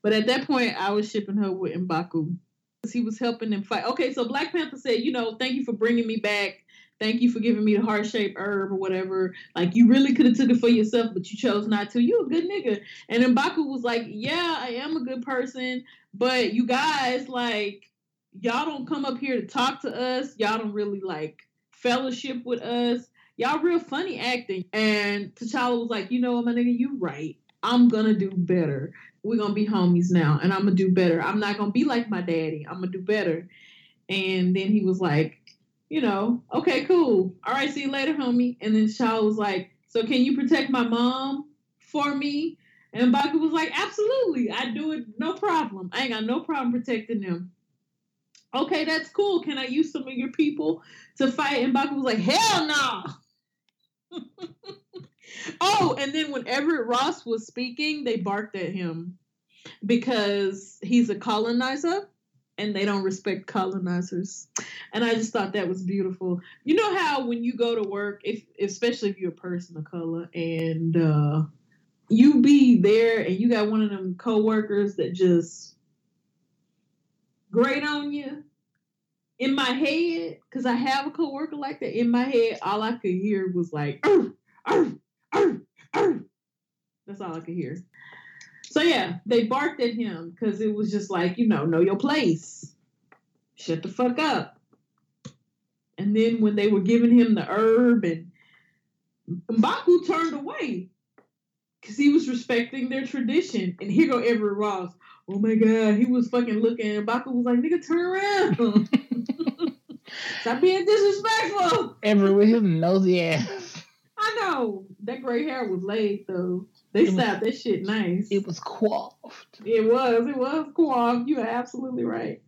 But at that point, I was shipping her with Mbaku. Because he was helping them fight. Okay, so Black Panther said, you know, thank you for bringing me back thank you for giving me the heart shaped herb or whatever. Like you really could have took it for yourself, but you chose not to. You a good nigga. And then Baku was like, yeah, I am a good person, but you guys like y'all don't come up here to talk to us. Y'all don't really like fellowship with us. Y'all real funny acting. And T'Challa was like, you know what, my nigga, you right. I'm gonna do better. We're gonna be homies now, and I'm gonna do better. I'm not gonna be like my daddy. I'm gonna do better. And then he was like, you know, okay, cool. All right, see you later, homie. And then Shaw was like, so can you protect my mom for me? And Baku was like, absolutely. I do it, no problem. I ain't got no problem protecting them. Okay, that's cool. Can I use some of your people to fight? And Baku was like, hell no. oh, and then when Everett Ross was speaking, they barked at him because he's a colonizer and they don't respect colonizers. And I just thought that was beautiful. You know how when you go to work, if especially if you're a person of color and uh, you be there and you got one of them coworkers that just grate on you. In my head, because I have a coworker like that, in my head, all I could hear was like, arf, arf, arf, arf. that's all I could hear. So yeah, they barked at him because it was just like, you know, know your place. Shut the fuck up. And then when they were giving him the herb and Mbaku turned away because he was respecting their tradition. And here go Everett Ross. Oh my god, he was fucking looking. And Mbaku was like, nigga, turn around. Stop being disrespectful. Everett with his nosy ass. I know. That gray hair was laid though. They stopped that shit nice. It was coiffed. It was. It was coiffed. You're absolutely right.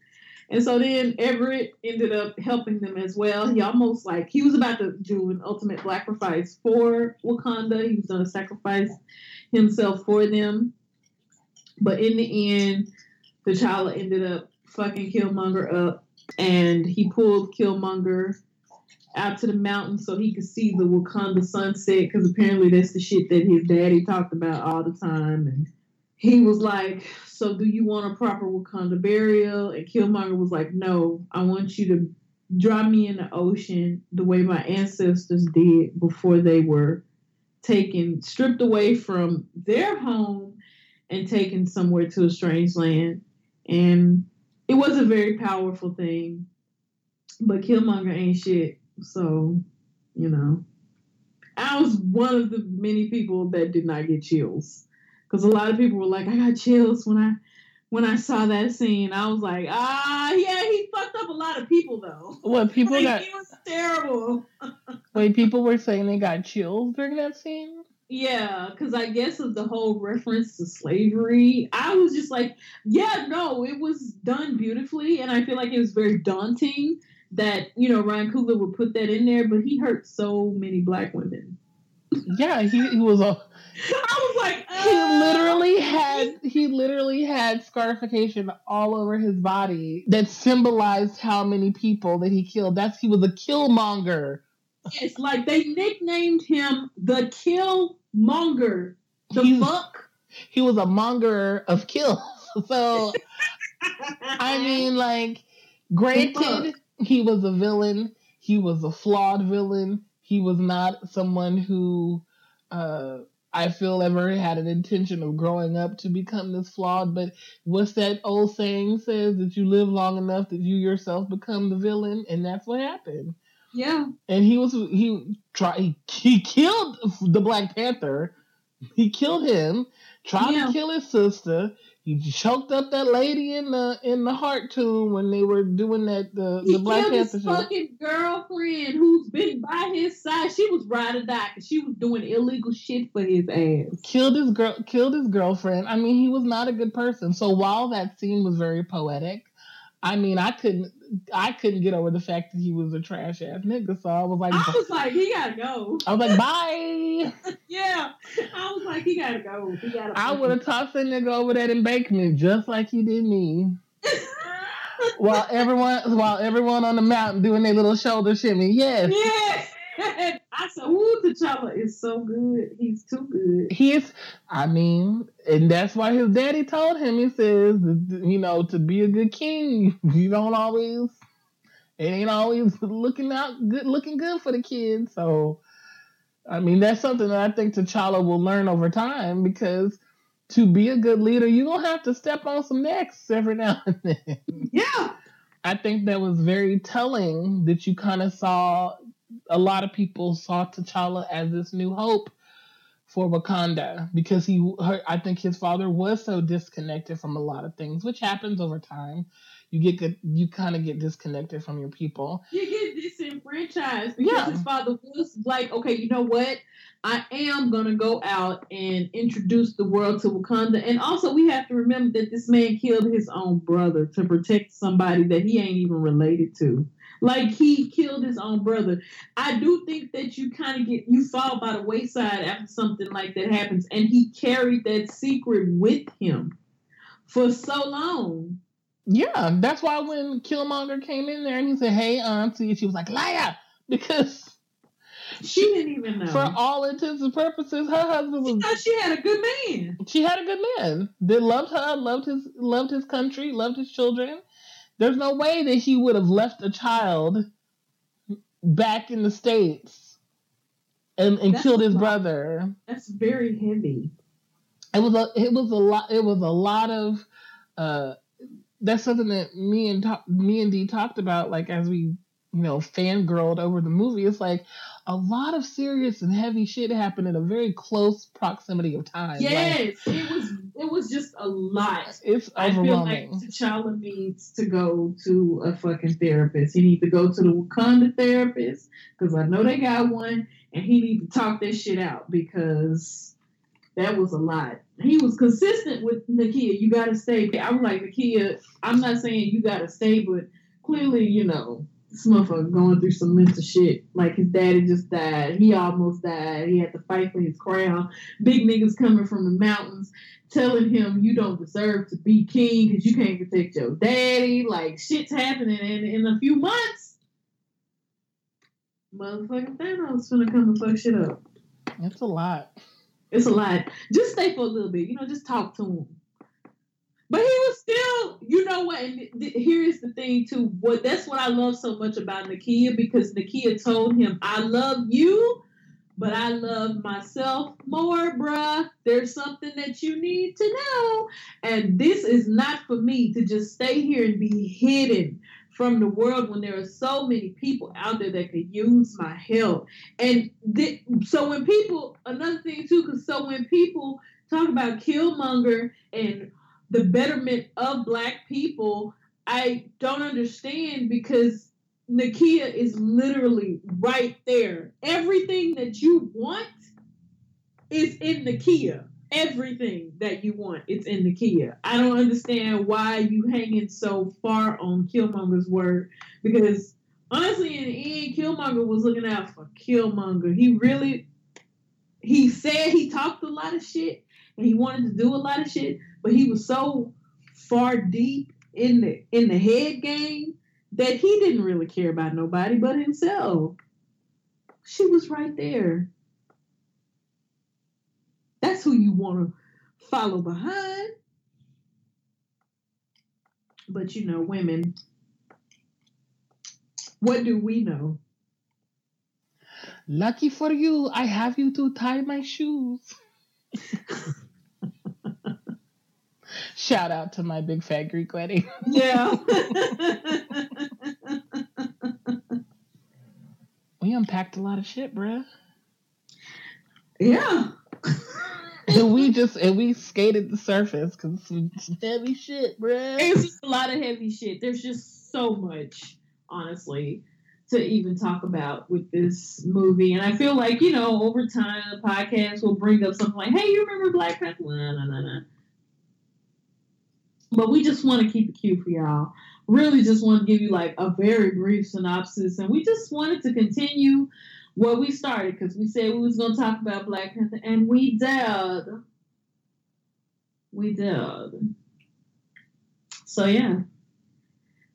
And so then Everett ended up helping them as well. He almost like he was about to do an ultimate sacrifice for Wakanda. He was going to sacrifice himself for them. But in the end, T'Challa ended up fucking Killmonger up, and he pulled Killmonger out to the mountain so he could see the Wakanda sunset because apparently that's the shit that his daddy talked about all the time. And he was like, So do you want a proper Wakanda burial? And Killmonger was like, No, I want you to drop me in the ocean the way my ancestors did before they were taken, stripped away from their home and taken somewhere to a strange land. And it was a very powerful thing. But Killmonger ain't shit. So, you know, I was one of the many people that did not get chills because a lot of people were like, I got chills when I when I saw that scene. I was like, ah, yeah, he fucked up a lot of people though. What people like, got? He was terrible. wait, people were saying they got chills during that scene. Yeah, because I guess of the whole reference to slavery, I was just like, yeah, no, it was done beautifully, and I feel like it was very daunting that you know Ryan Coogler would put that in there, but he hurt so many black women. Yeah, he, he was a. I was like, he uh, literally had he literally had scarification all over his body that symbolized how many people that he killed. That's he was a killmonger. Yes, like they nicknamed him the Killmonger. The he, fuck. He was a monger of kills. So I mean, like, granted, he was a villain. He was a flawed villain. He was not someone who uh, I feel ever had an intention of growing up to become this flawed. But what's that old saying says that you live long enough that you yourself become the villain, and that's what happened. Yeah. And he was he tried he, he killed the Black Panther. He killed him. Tried yeah. to kill his sister. He choked up that lady in the in the heart tomb when they were doing that the, he the Black killed Panther his fucking girlfriend who's been by his side. She was ride or die because she was doing illegal shit for his ass. Killed his girl. Killed his girlfriend. I mean, he was not a good person. So while that scene was very poetic, I mean, I couldn't, I couldn't get over the fact that he was a trash ass nigga. So I was like, I was like, he gotta go. I was like, bye. yeah, I was like, he gotta go. He gotta. I would have tossed that nigga over that embankment just like he did me. while everyone, while everyone on the mountain doing their little shoulder shimmy, yes. Yes. I said, "Ooh, T'Challa is so good. He's too good." He is. I mean, and that's why his daddy told him. He says, you know, to be a good king, you don't always. It ain't always looking out good, looking good for the kids. So, I mean, that's something that I think T'Challa will learn over time because to be a good leader, you're gonna have to step on some necks every now and then. Yeah. I think that was very telling that you kind of saw a lot of people saw T'Challa as this new hope for Wakanda because he, her, I think his father was so disconnected from a lot of things, which happens over time. You get good, you kind of get disconnected from your people. You get disenfranchised because yeah. his father was like, okay, you know what? I am gonna go out and introduce the world to Wakanda, and also we have to remember that this man killed his own brother to protect somebody that he ain't even related to. Like he killed his own brother. I do think that you kind of get you fall by the wayside after something like that happens, and he carried that secret with him for so long. Yeah, that's why when Killmonger came in there and he said, "Hey, auntie," she was like, "Liar," because she didn't even know. For all intents and purposes, her husband was. She, she had a good man. She had a good man that loved her, loved his, loved his country, loved his children, there's no way that he would have left a child back in the states and, and killed his brother. That's very heavy. It was a it was a lot it was a lot of uh that's something that me and me and D talked about like as we you know fangirled over the movie. It's like a lot of serious and heavy shit happened in a very close proximity of time. Yes, like, it was it was just a lot. It's overwhelming. I feel like T'Challa needs to go to a fucking therapist. He needs to go to the Wakanda therapist because I know they got one, and he needs to talk that shit out because that was a lot. He was consistent with Nakia. You gotta stay. I was like Nakia. I'm not saying you gotta stay, but clearly, you know, this motherfucker going through some mental shit. Like his daddy just died. He almost died. He had to fight for his crown. Big niggas coming from the mountains telling him you don't deserve to be king because you can't protect your daddy. Like shit's happening and in a few months. Motherfucking Thanos gonna come and fuck shit up. It's a lot. It's a lot. Just stay for a little bit. You know, just talk to him. But he was still, you know what? And th- here is the thing too. What that's what I love so much about Nakia because Nakia told him, "I love you, but I love myself more, bruh. There's something that you need to know, and this is not for me to just stay here and be hidden." From the world when there are so many people out there that could use my help. And th- so when people, another thing too, because so when people talk about Killmonger and the betterment of black people, I don't understand because Nakia is literally right there. Everything that you want is in Nakia. Everything that you want, it's in Nakia. I don't understand why you hanging so far on Killmonger's word because honestly, in the end, Killmonger was looking out for Killmonger. He really, he said he talked a lot of shit and he wanted to do a lot of shit, but he was so far deep in the in the head game that he didn't really care about nobody but himself. She was right there. That's who you want to follow behind. But you know, women, what do we know? Lucky for you, I have you to tie my shoes. Shout out to my big fat Greek wedding. Yeah. we unpacked a lot of shit, bruh. yeah. And we just and we skated the surface because some heavy shit, bruh. It's just a lot of heavy shit. There's just so much, honestly, to even talk about with this movie. And I feel like, you know, over time the podcast will bring up something like, hey, you remember Black Panther? Nah, nah, nah, nah. But we just want to keep it cute for y'all. Really just want to give you like a very brief synopsis. And we just wanted to continue where we started because we said we was going to talk about Black Panther. And we did. We did. So yeah.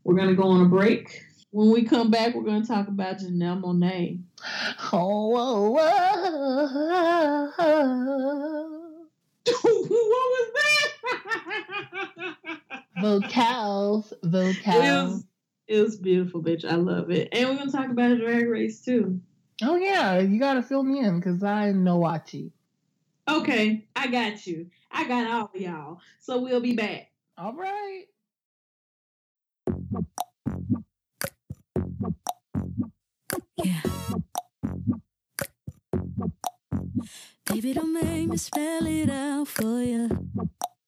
We're going to go on a break. When we come back, we're going to talk about Janelle Monáe. Oh, whoa, oh, oh. whoa. what was that? Vocals, It vocals. was, it was beautiful, bitch. I love it. And we're gonna talk about a drag race too. Oh yeah, you gotta fill me in because I know Wachi. Okay, I got you. I got all of y'all. So we'll be back. All right. Yeah. Baby, don't make me spell it out for you.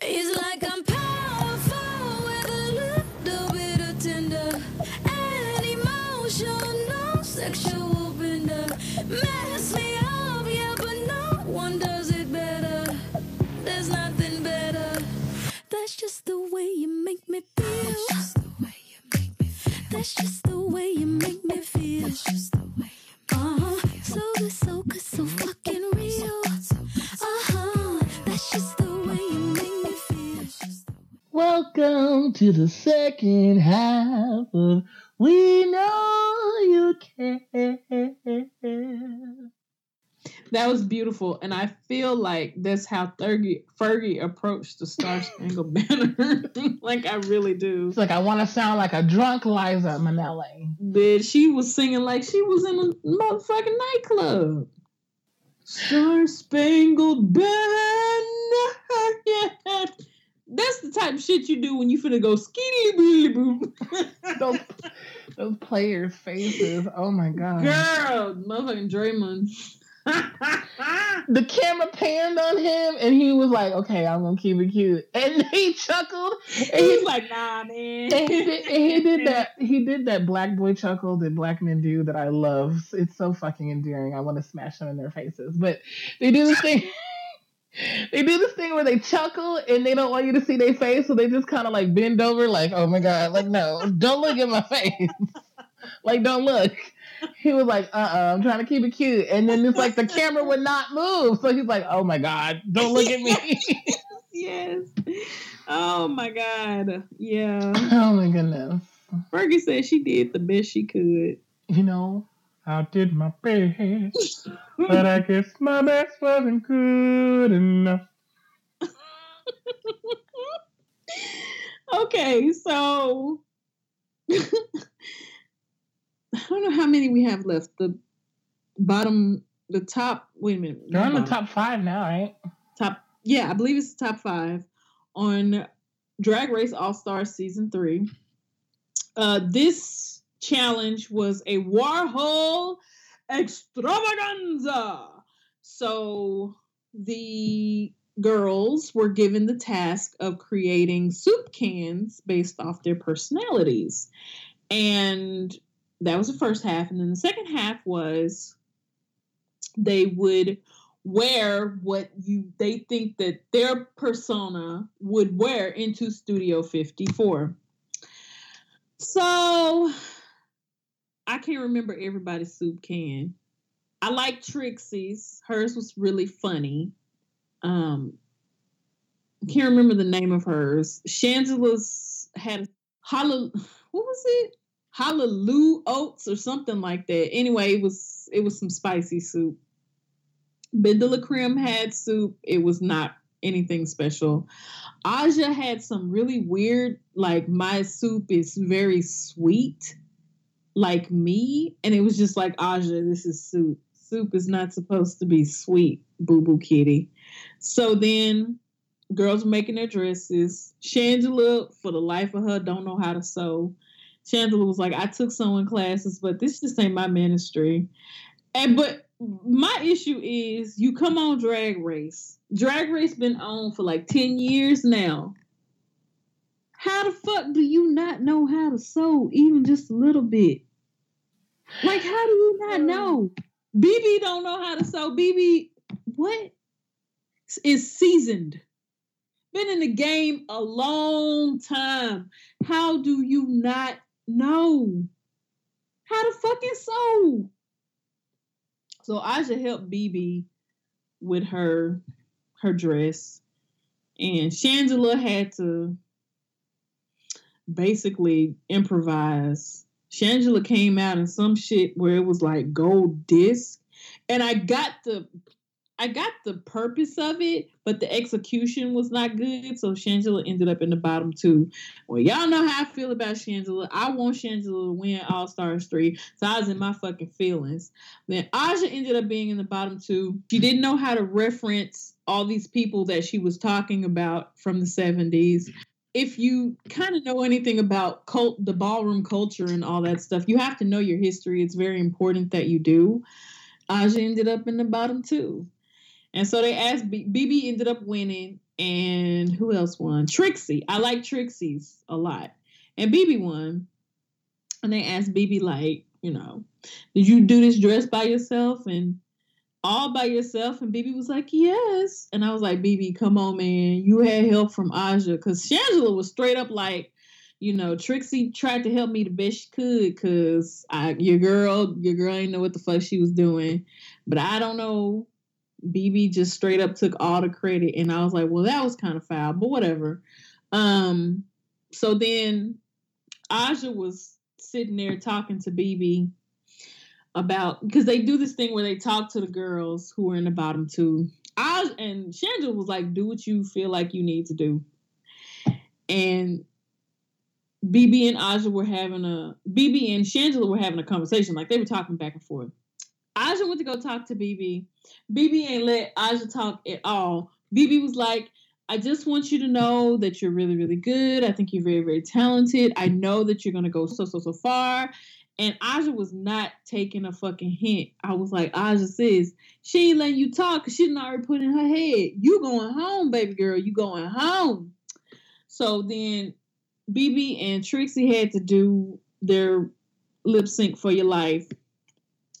It's like I'm powerful with a little bit of tender and emotional no sexual bender. Mess me up, yeah, but no one does it better. There's nothing better. That's just the way you make me feel. That's just the way you make me feel. That's just the way you make me feel. That's just the way you uh-huh. So good, so good, so fucking Welcome to the second half of We Know You Care. That was beautiful, and I feel like that's how Fergie, Fergie approached the Star Spangled Banner. like I really do. It's like I want to sound like a drunk Liza Minnelli. Bitch, she was singing like she was in a motherfucking nightclub. Star Spangled Banner. Yeah. That's the type of shit you do when you finna go skeety boody boo. Those, those players' faces. Oh my god. Girl, motherfucking Draymond. the camera panned on him and he was like, okay, I'm gonna keep it cute. And he chuckled. And He's like, nah, man. and he, did, and he did that. He did that black boy chuckle that black men do that I love. It's so fucking endearing. I want to smash them in their faces. But they do this thing. They do this thing where they chuckle and they don't want you to see their face, so they just kind of like bend over, like, "Oh my god!" Like, no, don't look at my face. like, don't look. He was like, "Uh, uh-uh, I'm trying to keep it cute," and then it's like the camera would not move, so he's like, "Oh my god, don't look at me." yes. Oh my God. Yeah. oh my goodness. Fergie said she did the best she could. You know, I did my best, but I guess my best wasn't good enough. okay, so I don't know how many we have left. The bottom, the top. Wait a minute. They're on the bottom. top five now, right? top yeah i believe it's the top five on drag race all stars season three uh this challenge was a warhol extravaganza. So the girls were given the task of creating soup cans based off their personalities. And that was the first half. And then the second half was they would wear what you they think that their persona would wear into Studio 54. So I can't remember everybody's soup can. I like Trixie's. Hers was really funny. Um, can't remember the name of hers. Shangela's had holla. What was it? Hallelujah oats or something like that. Anyway, it was it was some spicy soup. La Creme had soup. It was not anything special. Aja had some really weird, like my soup is very sweet, like me, and it was just like Aja, this is soup. Soup is not supposed to be sweet, boo boo kitty. So then girls making their dresses. Shangela, for the life of her, don't know how to sew. Shangela was like, I took sewing classes, but this just ain't my ministry. And but my issue is you come on drag race. Drag race been on for like 10 years now. How the fuck do you not know how to sew even just a little bit? Like how do you not um, know? BB don't know how to sew. BB what? Is seasoned. Been in the game a long time. How do you not know? How to fucking sew? So I should help BB with her her dress. And Shangela had to basically improvise. Shangela came out in some shit where it was like gold disc. And I got the I got the purpose of it, but the execution was not good. So Shangela ended up in the bottom two. Well, y'all know how I feel about Shangela. I want Shangela to win All Stars 3. So I was in my fucking feelings. Then Aja ended up being in the bottom two. She didn't know how to reference all these people that she was talking about from the 70s. If you kind of know anything about cult, the ballroom culture and all that stuff, you have to know your history. It's very important that you do. Aja ended up in the bottom two. And so they asked BB ended up winning, and who else won? Trixie. I like Trixie's a lot, and BB won. And they asked BB like, you know, did you do this dress by yourself and all by yourself? And BB was like, yes. And I was like, BB, come on, man, you had help from Aja because Shangela was straight up like. You know, Trixie tried to help me the best she could because I your girl, your girl ain't know what the fuck she was doing. But I don't know BB just straight up took all the credit, and I was like, well, that was kind of foul, but whatever. Um, so then Aja was sitting there talking to BB about because they do this thing where they talk to the girls who are in the bottom two. I and Shangela was like, "Do what you feel like you need to do," and BB and Aja were having a BB and Shangela were having a conversation, like they were talking back and forth. Aja went to go talk to BB. BB ain't let Aja talk at all. BB was like, I just want you to know that you're really, really good. I think you're very, very talented. I know that you're gonna go so, so, so far. And Aja was not taking a fucking hint. I was like, Aja says, she ain't letting you talk because she didn't already put in her head. You going home, baby girl. You going home. So then BB and Trixie had to do their lip sync for your life.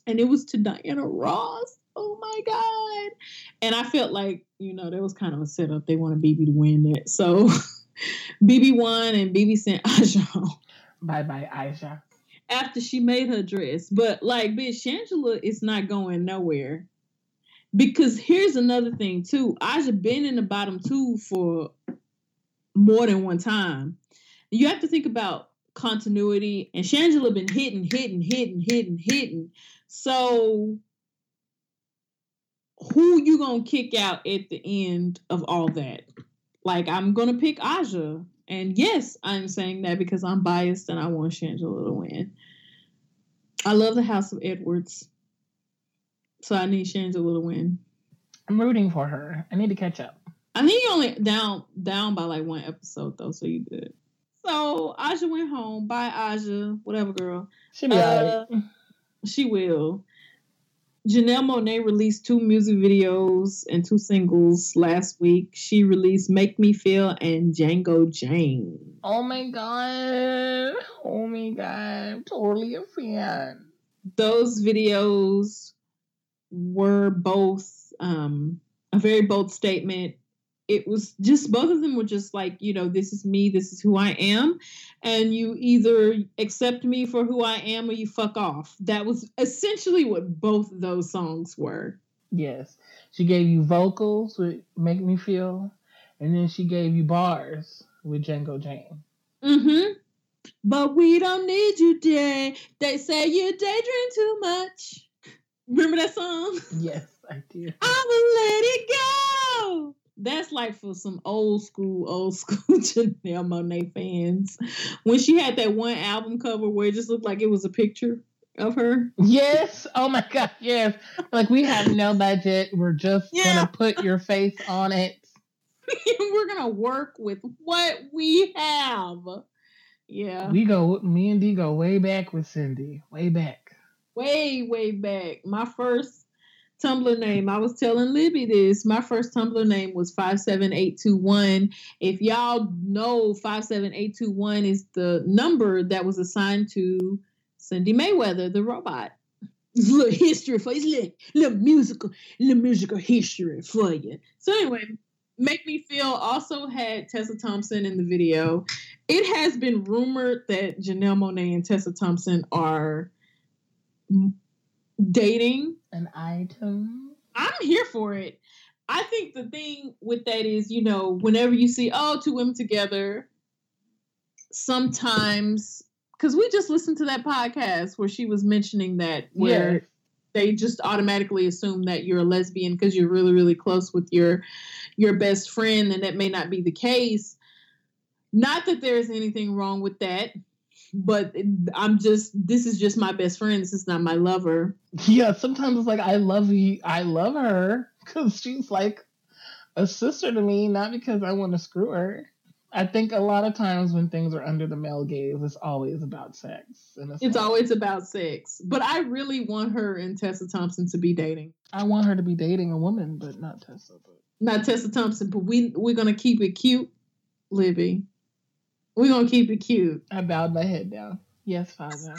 And it was to Diana Ross. Oh my God. And I felt like, you know, that was kind of a setup. They wanted BB to win that. So BB won and BB sent Aja home Bye bye, Aja. After she made her dress. But like, bitch, Shangela is not going nowhere. Because here's another thing too. Aja been in the bottom two for more than one time. You have to think about continuity, and Shangela been hitting, hitting, hitting, hitting, hitting. So who you gonna kick out at the end of all that? Like I'm gonna pick Aja. And yes, I'm saying that because I'm biased and I want Shangela to win. I love the House of Edwards. So I need Shangela to win. I'm rooting for her. I need to catch up. I think you only down down by like one episode though, so you good. So Aja went home. Bye Aja. Whatever girl. She'll be Uh. She will. Janelle Monáe released two music videos and two singles last week. She released Make Me Feel and Django Jane. Oh my god. Oh my god. I'm totally a fan. Those videos were both um, a very bold statement it was just both of them were just like, you know, this is me, this is who I am. And you either accept me for who I am or you fuck off. That was essentially what both those songs were. Yes. She gave you vocals with Make Me Feel, and then she gave you bars with Django Jane. Mm-hmm. But we don't need you, Jay. They say you daydream too much. Remember that song? Yes, I do. I will let it go. That's like for some old school, old school Janelle Monáe fans. When she had that one album cover where it just looked like it was a picture of her. Yes. Oh my God. Yes. Like we have no budget. We're just Yeah. gonna put your face on it. We're gonna work with what we have. Yeah. We go. Me and D go way back with Cindi. Way back. way, way back. My first Tumblr name, I was telling Libby this. My first Tumblr name was 57821. If y'all know 57821 is the number that was assigned to Cindi Mayweather, the robot. Little history for you, little, little musical, little musical history for you. So anyway, Make Me Feel also had Tessa Thompson in the video. It has been rumored that Janelle Monáe and Tessa Thompson are dating. An item. I'm here for it. I think the thing with that is, you know, whenever you see, oh, two women together, sometimes, because we just listened to that podcast where she was mentioning that, where Yes. they just automatically assume that you're a lesbian because you're really, really close with your your best friend, and that may not be the case. Not that there's anything wrong with that, but I'm just this is just my best friend. This is not my lover. Yeah. Sometimes it's like I love you. I love her because she's like a sister to me, not because I want to screw her. I think a lot of times when things are under the male gaze, it's always about sex. And It's like, always about sex. But I really want her and Tessa Thompson to be dating. I want her to be dating a woman, but not Tessa. But Not Tessa Thompson, but we we're gonna keep it cute, Libby. We're gonna keep it cute. I bowed my head down. Yes, Father.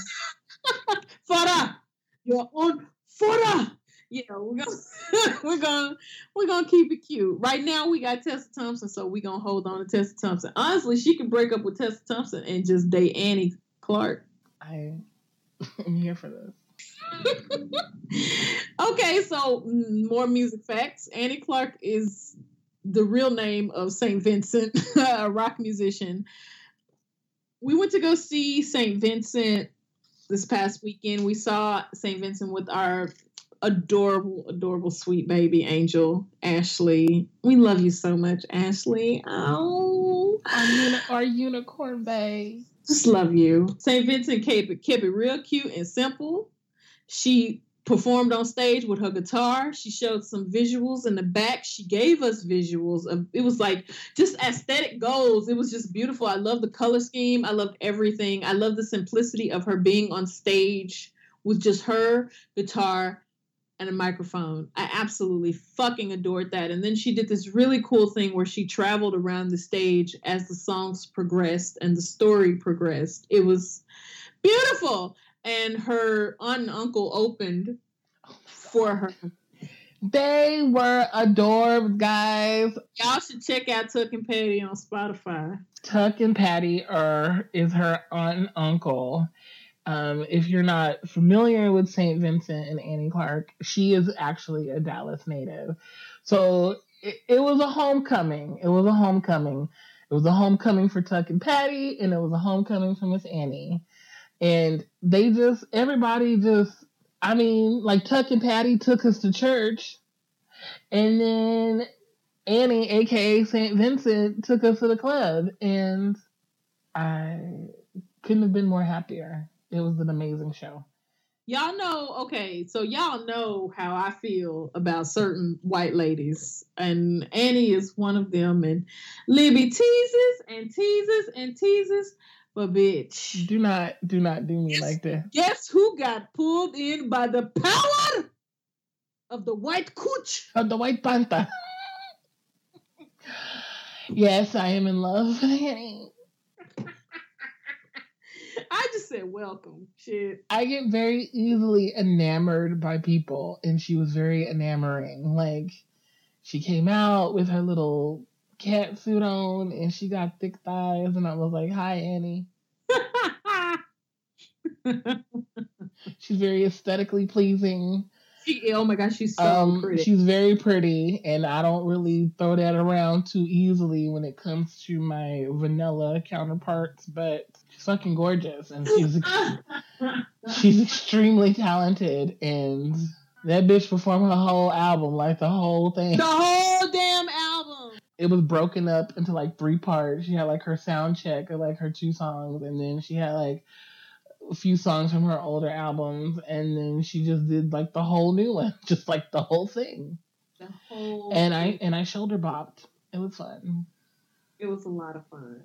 Fora! You're on fora! Yeah, we're gonna we're gonna we're gonna keep it cute. Right now we got Tessa Thompson, so we're gonna hold on to Tessa Thompson. Honestly, she can break up with Tessa Thompson and just date Annie Clark. I am here for this. okay, so mm, more music facts. Annie Clark is the real name of St. Vincent, a rock musician. We went to go see St. Vincent this past weekend. We saw St. Vincent with our adorable, adorable, sweet baby angel, Ashley. We love you so much, Ashley. Oh, Our, uni- our unicorn bay. just love you. St. Vincent kept it, kept it real cute and simple. She performed on stage with her guitar. She showed some visuals in the back. She gave us visuals of it was like just aesthetic goals. It was just beautiful. I love the color scheme. I loved everything. I love the simplicity of her being on stage with just her guitar and a microphone. I absolutely fucking adored that. And then she did this really cool thing where she traveled around the stage as the songs progressed and the story progressed. It was beautiful. And her aunt and uncle opened for her. They were adorbs, guys. Y'all should check out Tuck and Patti on Spotify. Tuck and Patti are is her aunt and uncle. Um, if you're not familiar with St. Vincent and Annie Clark, she is actually a Dallas native. So it, it was a homecoming. It was a homecoming. It was a homecoming for Tuck and Patti, and it was a homecoming for Miss Annie. And they just, everybody just, I mean, like Tuck and Patti took us to church, and then Annie, aka St. Vincent, took us to the club, and I couldn't have been more happier. It was an amazing show. Y'all know, okay, so y'all know how I feel about certain white ladies. And Annie is one of them. And Libby teases and teases and teases. But bitch, Do not, do not do me Yes. like that. guess who got pulled in by the power of the white cooch? Of the White Panther. yes, I am in love with Annie. I just said welcome. Shit. I get very easily enamored by people, and she was very enamoring. Like, she came out with her little cat suit on and she got thick thighs and I was like, Hi Annie. She's very aesthetically pleasing. she, oh my gosh, she's so Um, pretty. she's very pretty, and I don't really throw that around too easily when it comes to my vanilla counterparts. But she's fucking gorgeous, and she's she's extremely talented, and that bitch performed her whole album, like the whole thing. the whole damn album. It was broken up into like three parts. She had like her sound check of like her two songs, and then she had like a few songs from her older albums, and then she just did like the whole new one, just like the whole thing. The whole And I and I shoulder bopped. It was fun. it was a lot of fun.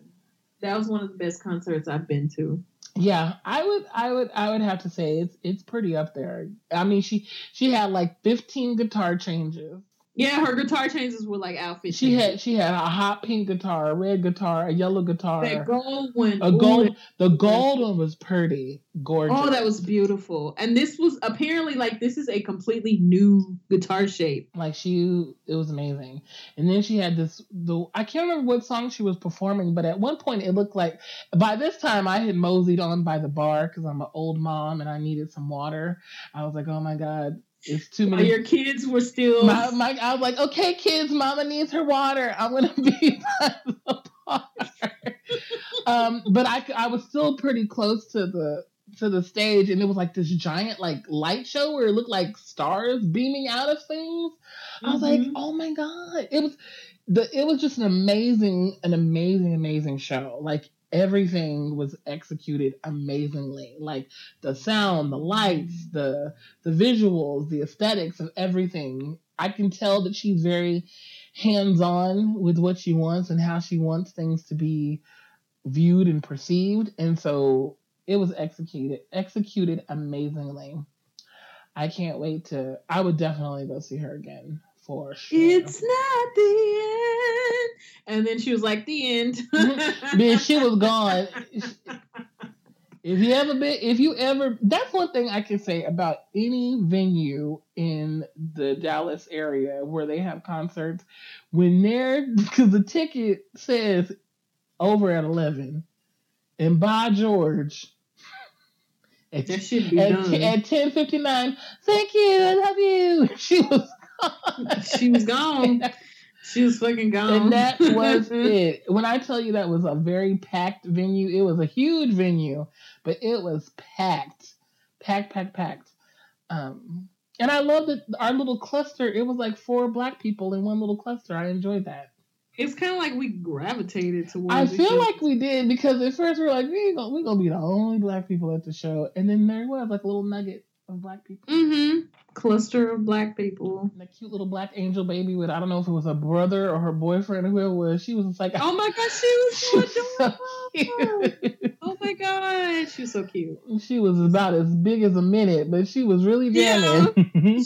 That was one of the best concerts I've been to. Yeah, I would, I would, I would have to say it's it's pretty up there. I mean, she she had like fifteen guitar changes. Yeah, her guitar changes were like outfit. She had she had a hot pink guitar, a red guitar, a yellow guitar, that gold one. a ooh, gold. The gold one was pretty gorgeous. Oh, that was beautiful. And this was apparently like this is a completely new guitar shape. like she. It was amazing. And then she had this. The I can't remember what song she was performing, but at one point it looked like. By this time, I had moseyed on by the bar because I'm an old mom and I needed some water. I was like, oh my god, it's too many. your kids were still My, my, I was like, okay, kids, mama needs her water. I'm gonna be by the bar. um, but I, I was still pretty close to the to the stage, and it was like this giant like light show where it looked like stars beaming out of things. I was like, Mhm. oh my god, it was the it was just an amazing, an amazing, amazing show. Like everything was executed amazingly. Like the sound, the lights, mm. the the visuals, the aesthetics of everything. I can tell that she's very hands on with what she wants and how she wants things to be viewed and perceived. And so it was executed executed amazingly. I can't wait to I would definitely go see her again for sure. It's not the end. And then she was like, the end. Mm-hmm. Bitch, she was gone. If you ever been, if you ever, that's one thing I can say about any venue in the Dallas area where they have concerts. When they're, because the ticket says over at 11, and by George, at, that should be at, done. at 10.59, thank you, I love you. She was. she was gone. She was fucking gone. And that was it. When I tell you that was a very packed venue, it was a huge venue, but it was packed, packed, packed, packed. Um, and I love that our little cluster. It was like four black people in one little cluster. I enjoyed that. It's kind of like we gravitated towards. I feel like we did because at first we were like, we ain't gonna, we gonna be the only black people at the show, and then there was like a little nugget of black people. Mm-hmm. Cluster of black people. And a cute little black angel baby with I don't know if it was a brother or her boyfriend or whoever it was. She was just like, Oh my gosh, she was she so was so adorable. cute. Oh my god, she was so cute. She was about as big as a minute, but she was really Yeah.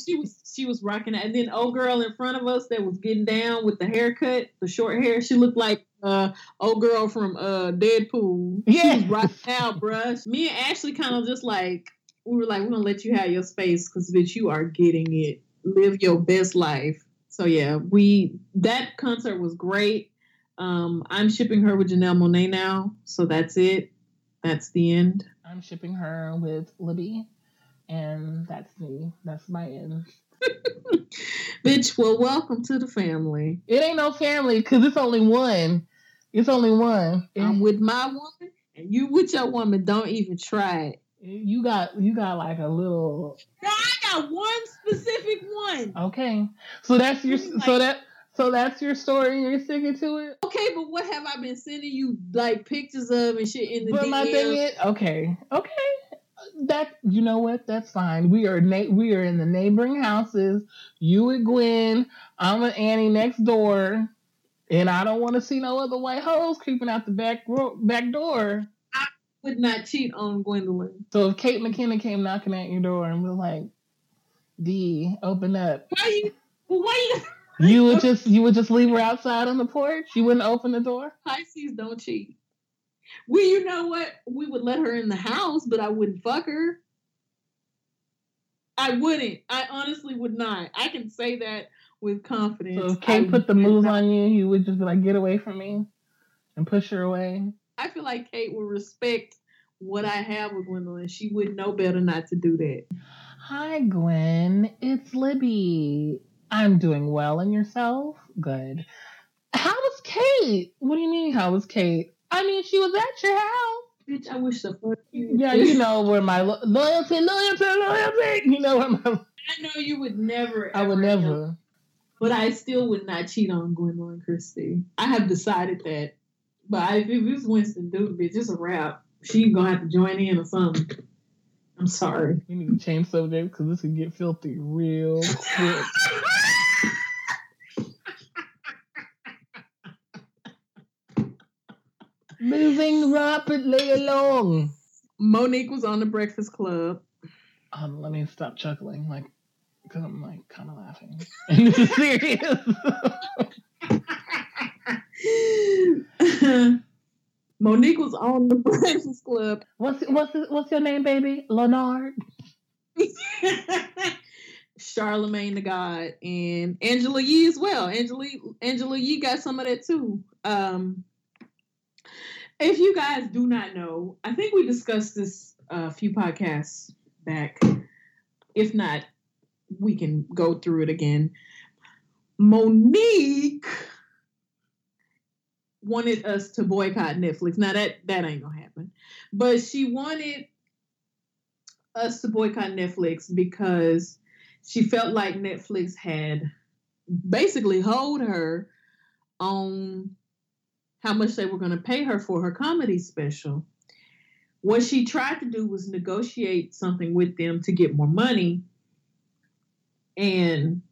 She was she was rocking it. And then old girl in front of us that was getting down with the haircut, the short hair, she looked like uh old girl from uh Deadpool. She Yeah. was rocking out, bruh. Me and Ashley kind of just like we were like, we're gonna let you have your space because bitch, you are getting it. Live your best life. So yeah, we that concert was great. Um, I'm shipping her with Janelle Monáe now, so that's it. That's the end. I'm shipping her with Libby, and that's me. That's my end. Bitch, well, welcome to the family. It ain't no family because it's only one. It's only one. I'm with my woman, and you with your woman. Don't even try it. You got you got like a little Girl, I got one specific one. okay. So that's your Like- so that so that's your story. You're sticking to it. Okay, but what have I been sending you like pictures of and shit in the But DM? my thing is, okay, okay, that you know what? That's fine. We are na- we are in the neighboring houses. You and Gwen, I'm with Annie next door, and I don't want to see no other white hoes creeping out the back ro- back door. Would not cheat on Gwendoline. So if Kate McKinnon came knocking at your door and was like, "D, open up," Why you? Why you? you would just you would just leave her outside on the porch. You wouldn't open the door. Pisces don't cheat. Well, you know what? We would let her in the house, but I wouldn't fuck her. I wouldn't. I honestly would not. I can say that with confidence. So if Kate I put the moves not- on you, you would just be like, "Get away from me," and push her away. I feel like Kate would respect what I have with Gwendoline. She would know better not to do that. Hi, Gwen. It's Libby. I'm doing well, and yourself? Good. How was Kate? What do you mean? How was Kate? I mean, she was at your house. Bitch, I wish the fuck you. Yeah, you know where my lo- loyalty, loyalty, loyalty. You know where my. I know you would never. I would ever never. But I still would not cheat on Gwendoline Christie. I have decided that. But I, if it's Winston Duke, bitch, it's a wrap. She gonna have to join in or something. I'm sorry. We need to change subject because this could get filthy real quick. Moving rapidly along. Mo'Nique was on the Breakfast Club. Um, let me stop chuckling, like, because I'm like kind of laughing. And this is serious. Mo'Nique was on the Breakfast Club. what's what's what's your name, baby? Leonard. Charlamagne tha God and Angela Yee as well. Angela Angela Yee got some of that too. Um, if you guys do not know, I think we discussed this a few podcasts back. If not, we can go through it again. Mo'Nique wanted us to boycott Netflix. Now that that ain't gonna happen, but she wanted us to boycott Netflix because she felt like Netflix had basically hold her on how much they were going to pay her for her comedy special. What she tried to do was negotiate something with them to get more money. And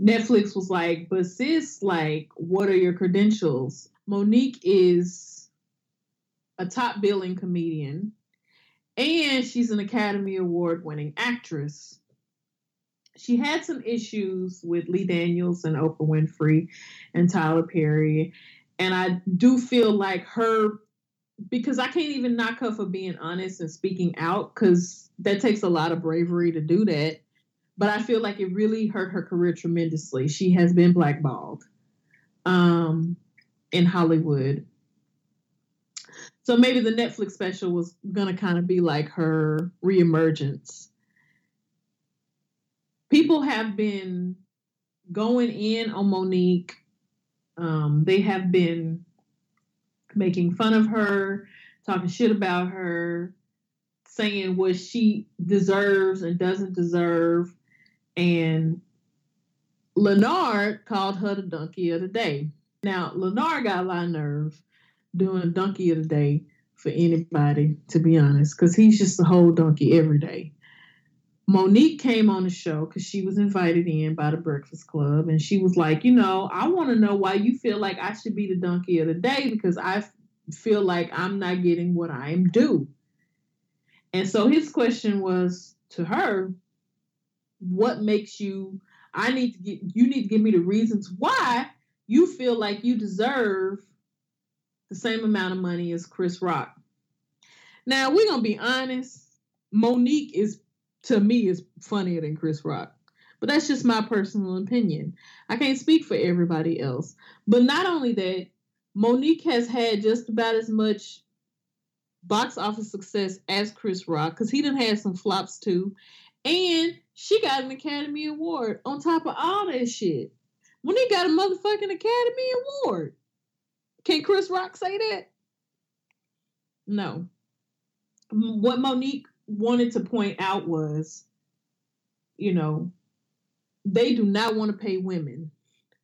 Netflix was like, but sis, like, what are your credentials? Mo'Nique is a top billing comedian and she's an Academy Award winning actress. She had some issues with Lee Daniels and Oprah Winfrey and Tyler Perry. And I do feel like her, because I can't even knock her for being honest and speaking out, because that takes a lot of bravery to do that. But I feel like it really hurt her career tremendously. She has been blackballed um, in Hollywood. So maybe the Netflix special was gonna kind of be like her reemergence. People have been going in on Mo'Nique. Um, they have been making fun of her, talking shit about her, saying what she deserves and doesn't deserve. And Leonard called her the donkey of the day. Now, Leonard got a lot of nerve doing donkey of the day for anybody, to be honest, because he's just a whole donkey every day. Mo'Nique came on the show because she was invited in by the Breakfast Club, and she was like, You know, I want to know why you feel like I should be the donkey of the day because I feel like I'm not getting what I am due. And so his question was to her, What makes you? I need to get you need to give me the reasons why you feel like you deserve the same amount of money as Chris Rock. Now we're gonna be honest. Mo'Nique is to me is funnier than Chris Rock, but that's just my personal opinion. I can't speak for everybody else. But not only that, Mo'Nique has had just about as much box office success as Chris Rock because he done had some flops too, and she got an Academy Award on top of all that shit. Mo'Nique got a motherfucking Academy Award. Can Chris Rock say that? No. What Mo'Nique wanted to point out was, you know, they do not want to pay women,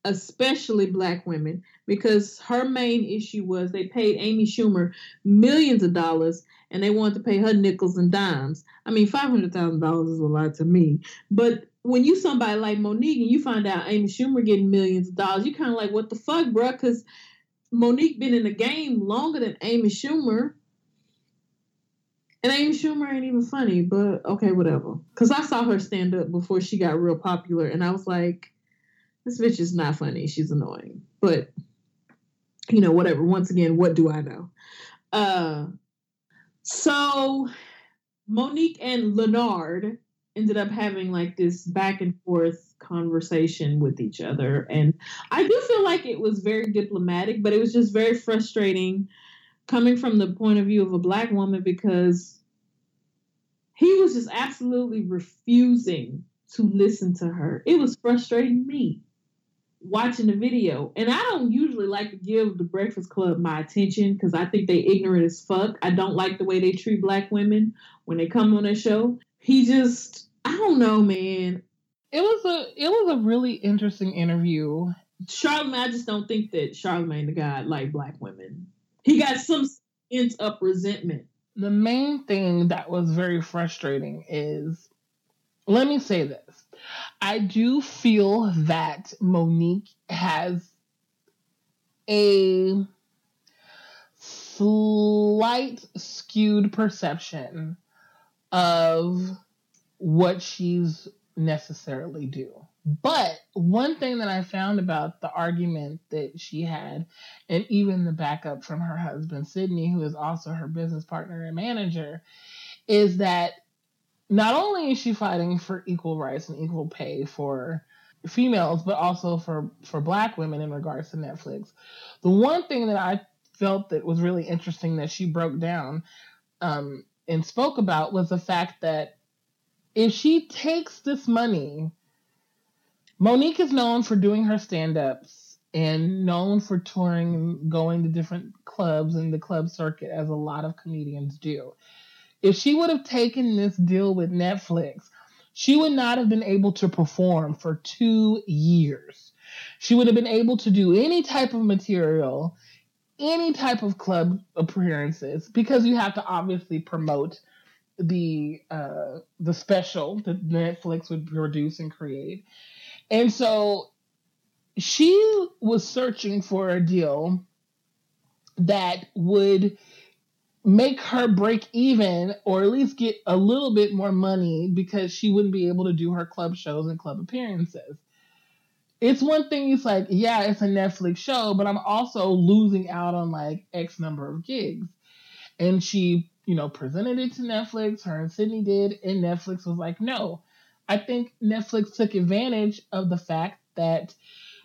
especially black women, because her main issue was they paid Amy Schumer millions of dollars and they wanted to pay her nickels and dimes. I mean, $500,000 is a lot to me. But when you somebody like Mo'Nique and you find out Amy Schumer getting millions of dollars, you kind of like, what the fuck, bruh? Because Mo'Nique been in the game longer than Amy Schumer. And Amy Schumer ain't even funny, but okay, whatever. Because I saw her stand up before she got real popular, and I was like, this bitch is not funny. She's annoying. But, you know, whatever. Once again, what do I know? Uh, so Mo'Nique and Leonard ended up having like this back and forth conversation with each other. And I do feel like it was very diplomatic, but it was just very frustrating coming from the point of view of a black woman because he was just absolutely refusing to listen to her. It was frustrating me watching the video. And I don't usually like to give the Breakfast Club my attention because I think they ignorant as fuck. I don't like the way they treat black women when they come on their show. He just I don't know, man. It was a it was a really interesting interview. Charlamagne, I just don't think that Charlamagne tha God like black women. He got some ends up resentment. The main thing that was very frustrating is let me say this. I do feel that Mo'Nique has a slight skewed perception of what she's necessarily do. But one thing that I found about the argument that she had, and even the backup from her husband, Sidney, who is also her business partner and manager, is that not only is she fighting for equal rights and equal pay for females, but also for, for black women in regards to Netflix. The one thing that I felt that was really interesting that she broke down um, and spoke about was the fact that if she takes this money, Mo'Nique is known for doing her stand ups and known for touring and going to different clubs and the club circuit, as a lot of comedians do. If she would have taken this deal with Netflix, she would not have been able to perform for two years. She would have been able to do any type of material, any type of club appearances, because you have to obviously promote the uh, the special that Netflix would produce and create. And so she was searching for a deal that would make her break even or at least get a little bit more money because she wouldn't be able to do her club shows and club appearances. It's one thing, it's like, yeah, it's a Netflix show, but I'm also losing out on like X number of gigs. And she you know, presented it to Netflix. Her and Sidney did, and Netflix was like, no. I think Netflix took advantage of the fact that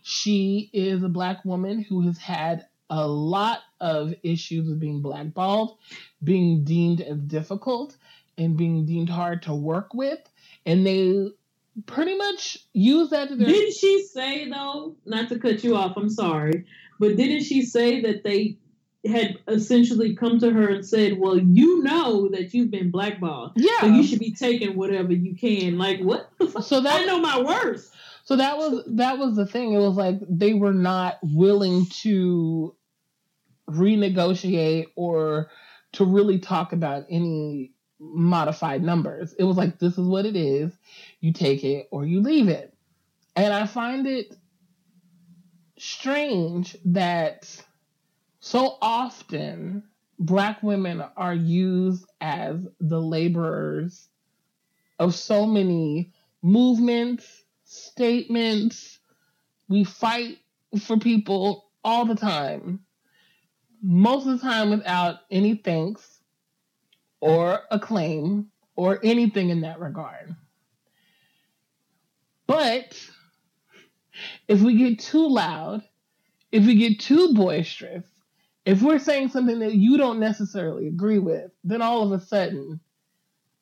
she is a black woman who has had a lot of issues with being blackballed, being deemed as difficult, and being deemed hard to work with. And they pretty much use that to their. Didn't she say, though, not to cut you off, I'm sorry, but didn't she say that they had essentially come to her and said, "Well, you know that you've been blackballed, yeah, so you should be taking whatever you can." Like what? So that I know my worst. So that was that was the thing. It was like they were not willing to renegotiate or to really talk about any modified numbers. It was like this is what it is. You take it or you leave it. And I find it strange that so often, Black women are used as the laborers of so many movements, statements. We fight for people all the time, most of the time without any thanks or acclaim or anything in that regard. But if we get too loud, if we get too boisterous, if we're saying something that you don't necessarily agree with, then all of a sudden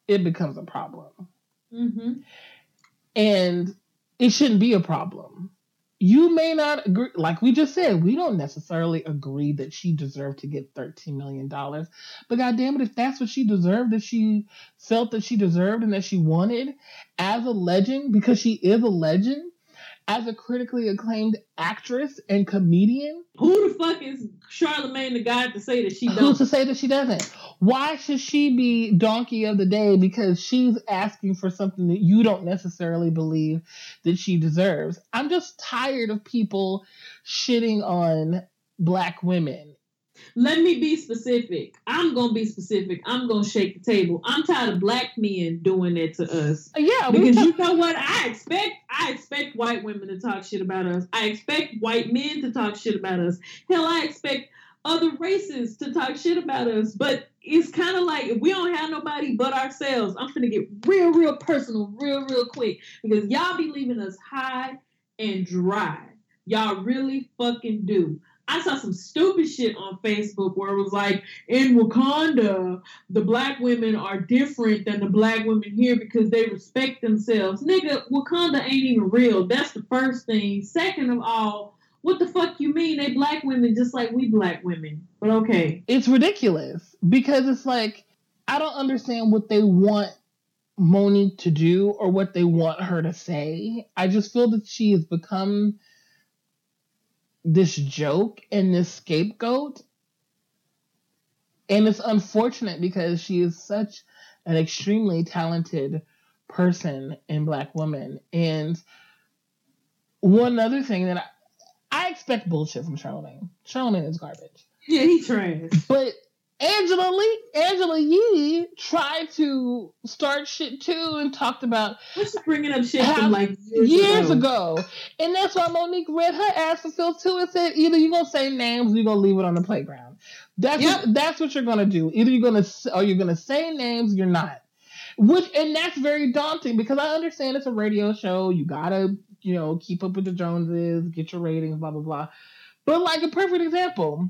it becomes a problem. Mm-hmm. And it shouldn't be a problem. You may not agree, like we just said, we don't necessarily agree that she deserved to get $13 million. But goddamn it, if that's what she deserved, that she felt that she deserved and that she wanted as a legend, because she is a legend, as a critically acclaimed actress and comedian. Who the fuck is Charlamagne the guy to say that she doesn't? Who's to say that she doesn't? Why should she be donkey of the day because she's asking for something that you don't necessarily believe that she deserves? I'm just tired of people shitting on black women let me be specific. I'm gonna be specific. I'm gonna shake the table. I'm tired of black men doing that to us. Uh, yeah, because you know what? I expect I expect white women to talk shit about us. I expect white men to talk shit about us. Hell, I expect other races to talk shit about us. But it's kind of like if we don't have nobody but ourselves, I'm gonna get real, real personal, real, real quick because y'all be leaving us high and dry. Y'all really fucking do. I saw some stupid shit on Facebook where it was like, in Wakanda, the black women are different than the black women here because they respect themselves. Nigga, Wakanda ain't even real. That's the first thing. Second of all, what the fuck you mean? They black women just like we black women. But okay. It's ridiculous because it's like, I don't understand what they want Mo'Nique to do or what they want her to say. I just feel that she has become this joke and this scapegoat. And it's unfortunate because she is such an extremely talented person and black woman. And one other thing that I, I expect bullshit from Charlamagne. Charlamagne is garbage. Yeah, he trash. But Angela Lee, Angela Yee tried to start shit too and talked about What's bringing up shit how- from like years, years ago? ago. And that's why Mo'Nique read her ass for Phil too and said either you're gonna say names or you're gonna leave it on the playground. That's Yep. what, that's what you're gonna do. Either you're gonna s- or you're gonna say names, or you're not. Which and that's very daunting because I understand it's a radio show. You gotta you know keep up with the Joneses, get your ratings, blah blah blah. But like a perfect example,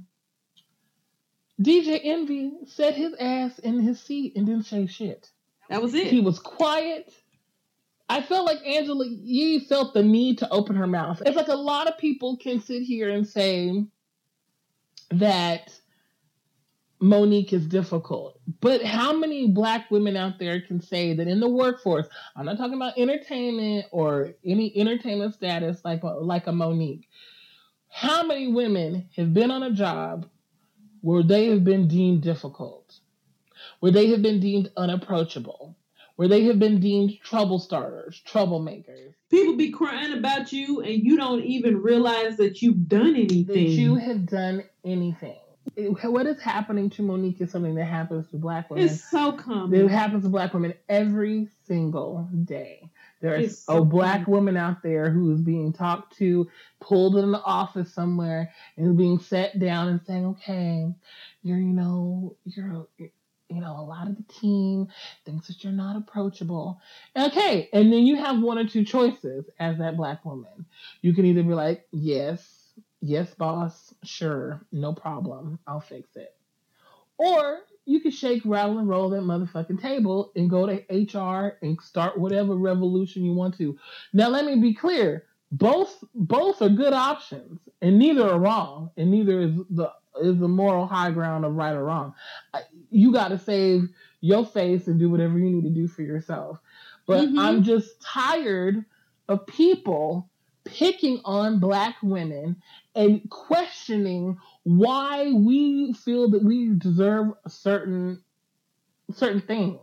DJ Envy set his ass in his seat and didn't say shit. That was it. He was quiet. I felt like Angela Yee felt the need to open her mouth. It's like a lot of people can sit here and say that Mo'Nique is difficult. But how many black women out there can say that in the workforce, I'm not talking about entertainment or any entertainment status like like a Mo'Nique. How many women have been on a job where they have been deemed difficult? where they have been deemed unapproachable, where they have been deemed trouble starters, troublemakers, People be crying about you and you don't even realize that you've done anything. that you have done anything. It- what is happening to Mo'Nique is something that happens to black women. it's so common. It happens to black women every single day. There is so a black woman out there who is being talked to, pulled in the office somewhere, and is being sat down and saying, "Okay, you're, you know, you're, you're you know, a lot of the team thinks that you're not approachable. Okay, and then you have one or two choices as that black woman. You can either be like, yes, yes, boss, sure, no problem, I'll fix it. Or you can shake, rattle, and roll that motherfucking table and go to HR and start whatever revolution you want to. Now, let me be clear. Both both are good options, and neither are wrong, and neither is the is the moral high ground of right or wrong. You got to save your face and do whatever you need to do for yourself. But Mhm. I'm just tired of people picking on black women and questioning why we feel that we deserve certain certain things.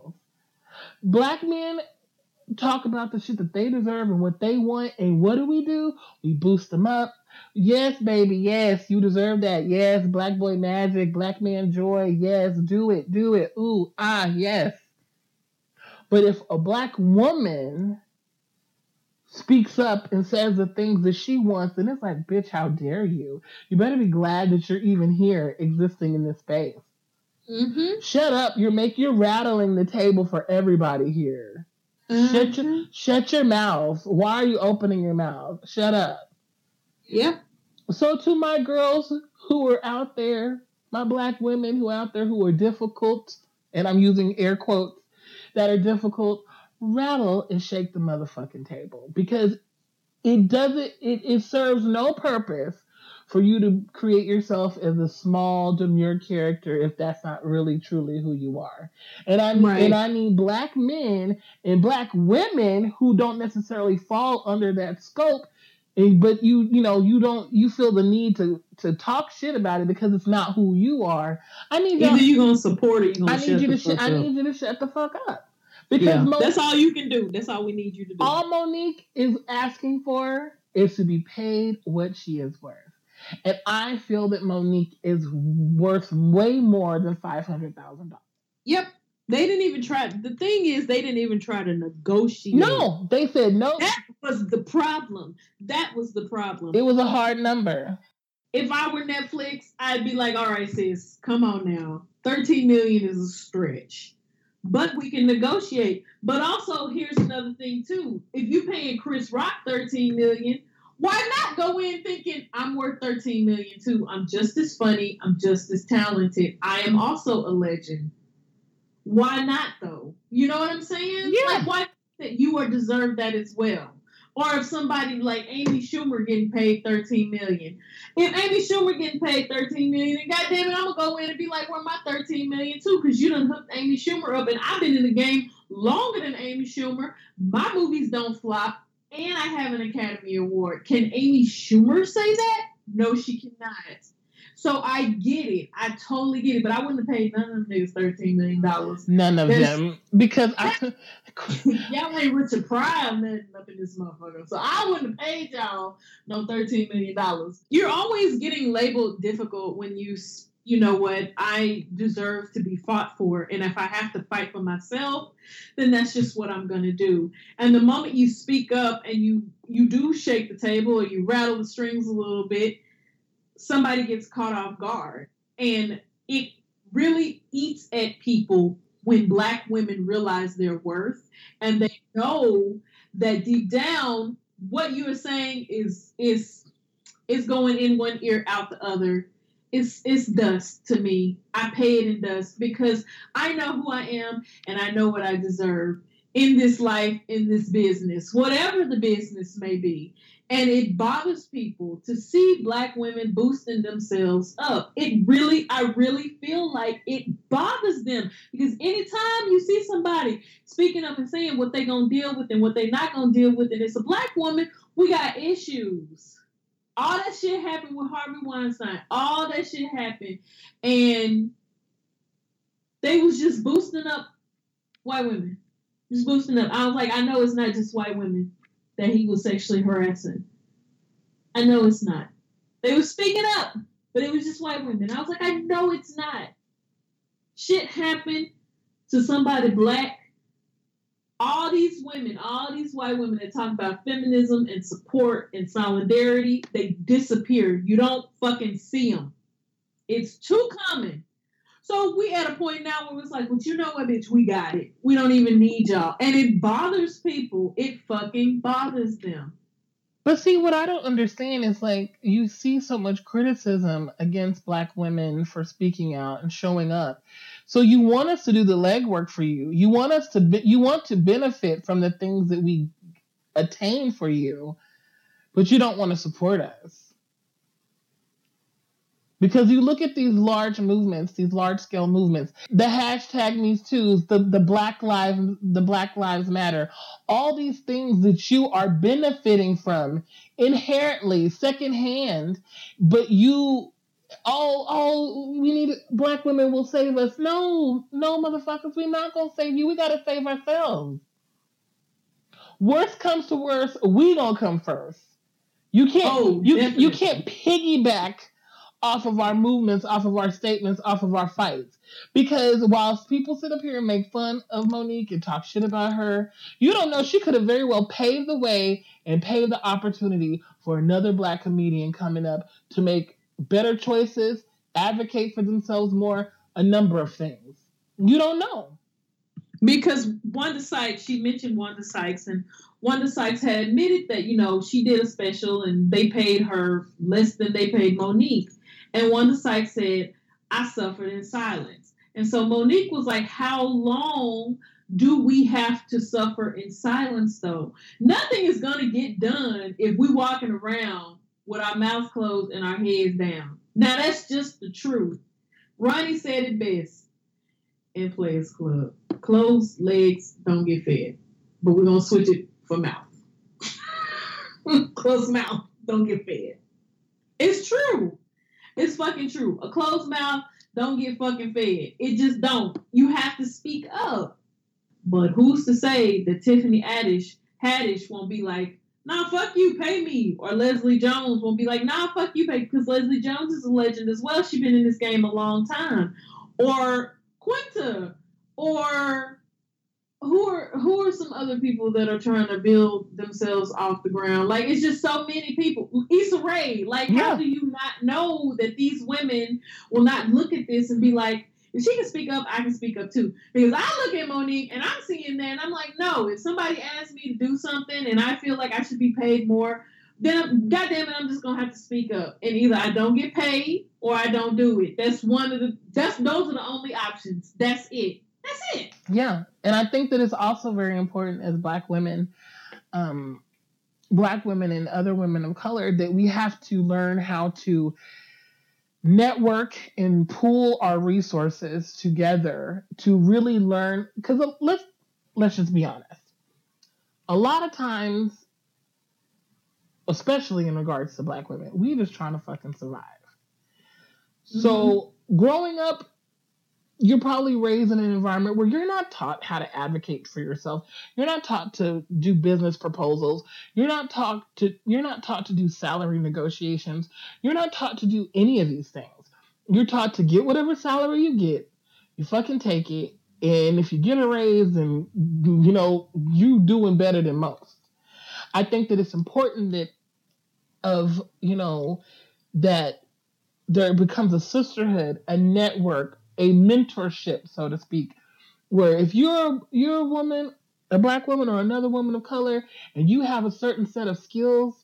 Black men talk about the shit that they deserve and what they want, and what do we do? We boost them up. Yes, baby, yes, you deserve that. Yes, black boy magic, black man joy. Yes, do it, do it. Ooh, ah, yes. But if a black woman speaks up and says the things that she wants, And it's like, bitch, how dare you? You better be glad that you're even here existing in this space. Mm-hmm. Shut up. You're make you're rattling the table for everybody here. Shut your shut your mouth. Why are you opening your mouth? Shut up. Yep. So to my girls who are out there, my black women who are out there who are difficult, and I'm using air quotes that are difficult, rattle and shake the motherfucking table because it doesn't it, it serves no purpose for you to create yourself as a small demure character if that's not really truly who you are. And I Right. and I need black men and black women who don't necessarily fall under that scope and, but you you know you don't you feel the need to to talk shit about it because it's not who you are. I need Either you gonna support or you gonna I need you to fuck I need you to shut the fuck up. Because yeah. Mo- That's all you can do. That's all we need you to do. all Mo'Nique is asking for is to be paid what she is worth. And I feel that Mo'Nique is worth way more than five hundred thousand dollars. Yep. They didn't even try. The thing is, they didn't even try to negotiate. No, they said no. That was the problem. That was the problem. It was a hard number. if I were Netflix, I'd be like, all right, sis, come on now. 13 million is a stretch. But we can negotiate. But also, here's another thing too. If you're paying Chris Rock 13 million, why not go in thinking I'm worth 13 million too? I'm just as funny, I'm just as talented. I am also a legend. Why not though? You know what I'm saying? Yeah. Like why that you are deserved that as well? Or if somebody like Amy Schumer getting paid 13 million. If Amy Schumer getting paid 13 million, and goddamn it, I'm gonna go in and be like, where my 13 million too? Because you done hooked Amy Schumer up, and I've been in the game longer than Amy Schumer. My movies don't flop, and I have an Academy Award. Can Amy Schumer say that? No, she cannot. So I get it. I totally get it. But I wouldn't have paid none of them niggas $13 million. None of them. Because I y'all ain't Richard Pryor nothing up in this motherfucker. So I wouldn't have paid y'all no $13 million. You're always getting labeled difficult when you, you know what, I deserve to be fought for. And if I have to fight for myself, then that's just what I'm going to do. And the moment you speak up and you, you do shake the table or you rattle the strings a little bit, somebody gets caught off guard. And it really eats at people when black women realize their worth and they know that deep down what you are saying is is is going in one ear out the other. It's it's dust to me. I pay it in dust because i know who i am and i know what i deserve in this life in this business whatever the business may be and it bothers people to see black women boosting themselves up it really i really feel like it bothers them because anytime you see somebody speaking up and saying what they're gonna deal with and what they're not gonna deal with, and it's a black woman, we got issues. All that shit happened with Harvey Weinstein. All that shit happened, and they was just boosting up white women, just boosting up. I was like, I know it's not just white women that he was sexually harassing. I know it's not. They were speaking up, but it was just white women. I was like, I know it's not. Shit happened to somebody black. All these women, all these white women that talk about feminism and support and solidarity, they disappear. You don't fucking see them. It's too common. So we at a point now where it's like, well, you know what, bitch, we got it. We don't even need y'all. And it bothers people. It fucking bothers them. But see, what I don't understand is like you see so much criticism against black women for speaking out and showing up. So you want us to do the legwork for you. You want us to be, you want to benefit from the things that we attain for you, but you don't want to support us. Because you look at these large movements, these large scale movements, the hashtag Me Too's, the, the Black Lives the Black Lives Matter, all these things that you are benefiting from inherently, secondhand, but you oh oh we need black women will save us. No, no motherfuckers, we're not gonna save you. We gotta save ourselves. Worst comes to worst, we gonna come first. You can't Oh, you definitely. you can't piggyback off of our movements, off of our statements, off of our fights. Because whilst people sit up here and make fun of Mo'Nique and talk shit about her, you don't know she could have very well paved the way and paved the opportunity for another black comedian coming up to make better choices, advocate for themselves more, a number of things. You don't know. because Wanda Sykes, she mentioned Wanda Sykes, and Wanda Sykes had admitted that you know she did a special and they paid her less than they paid Mo'Nique, and Wanda Sykes said, "I suffered in silence," and so Mo'Nique was like, "How long?" Do we have to suffer in silence though? Nothing is gonna get done if we walking around with our mouths closed and our heads down. Now that's just the truth. Ronnie said it best in Players Club closed legs don't get fed. But we're gonna switch it for mouth. closed mouth don't get fed. It's true. It's fucking true. A closed mouth don't get fucking fed. It just don't. You have to speak up. But who's to say that Tiffany Haddish Haddish won't be like, nah, fuck you, pay me. Or Leslie Jones won't be like, nah, fuck you, pay because Leslie Jones is a legend as well. She's been in this game a long time. Or Quinta or who are who are some other people that are trying to build themselves off the ground? Like it's just so many people. Issa Rae, like Yeah. how do you not know that these women will not look at this and be like, if she can speak up, I can speak up too. Because I look at Mo'Nique and I'm seeing that and I'm like, no, if somebody asks me to do something and I feel like I should be paid more, then I'm, goddamn it, I'm just gonna have to speak up. And either I don't get paid or I don't do it. That's one of the that's those are the only options. That's it. That's it. Yeah, and I think that it's also very important as Black women, um, Black women and other women of color that we have to learn how to network and pool our resources together to really learn. Because let's let's just be honest, a lot of times, especially in regards to Black women, we just trying to fucking survive. So growing up you're probably raised in an environment where you're not taught how to advocate for yourself. You're not taught to do business proposals. You're not taught to you're not taught to do salary negotiations. You're not taught to do any of these things. You're taught to get whatever salary you get. You fucking take it. And if you get a raise and you know, you doing better than most. I think that it's important that of, you know, that there becomes a sisterhood, a network, a mentorship, so to speak, where if you're you're a woman, a black woman or another woman of color, and you have a certain set of skills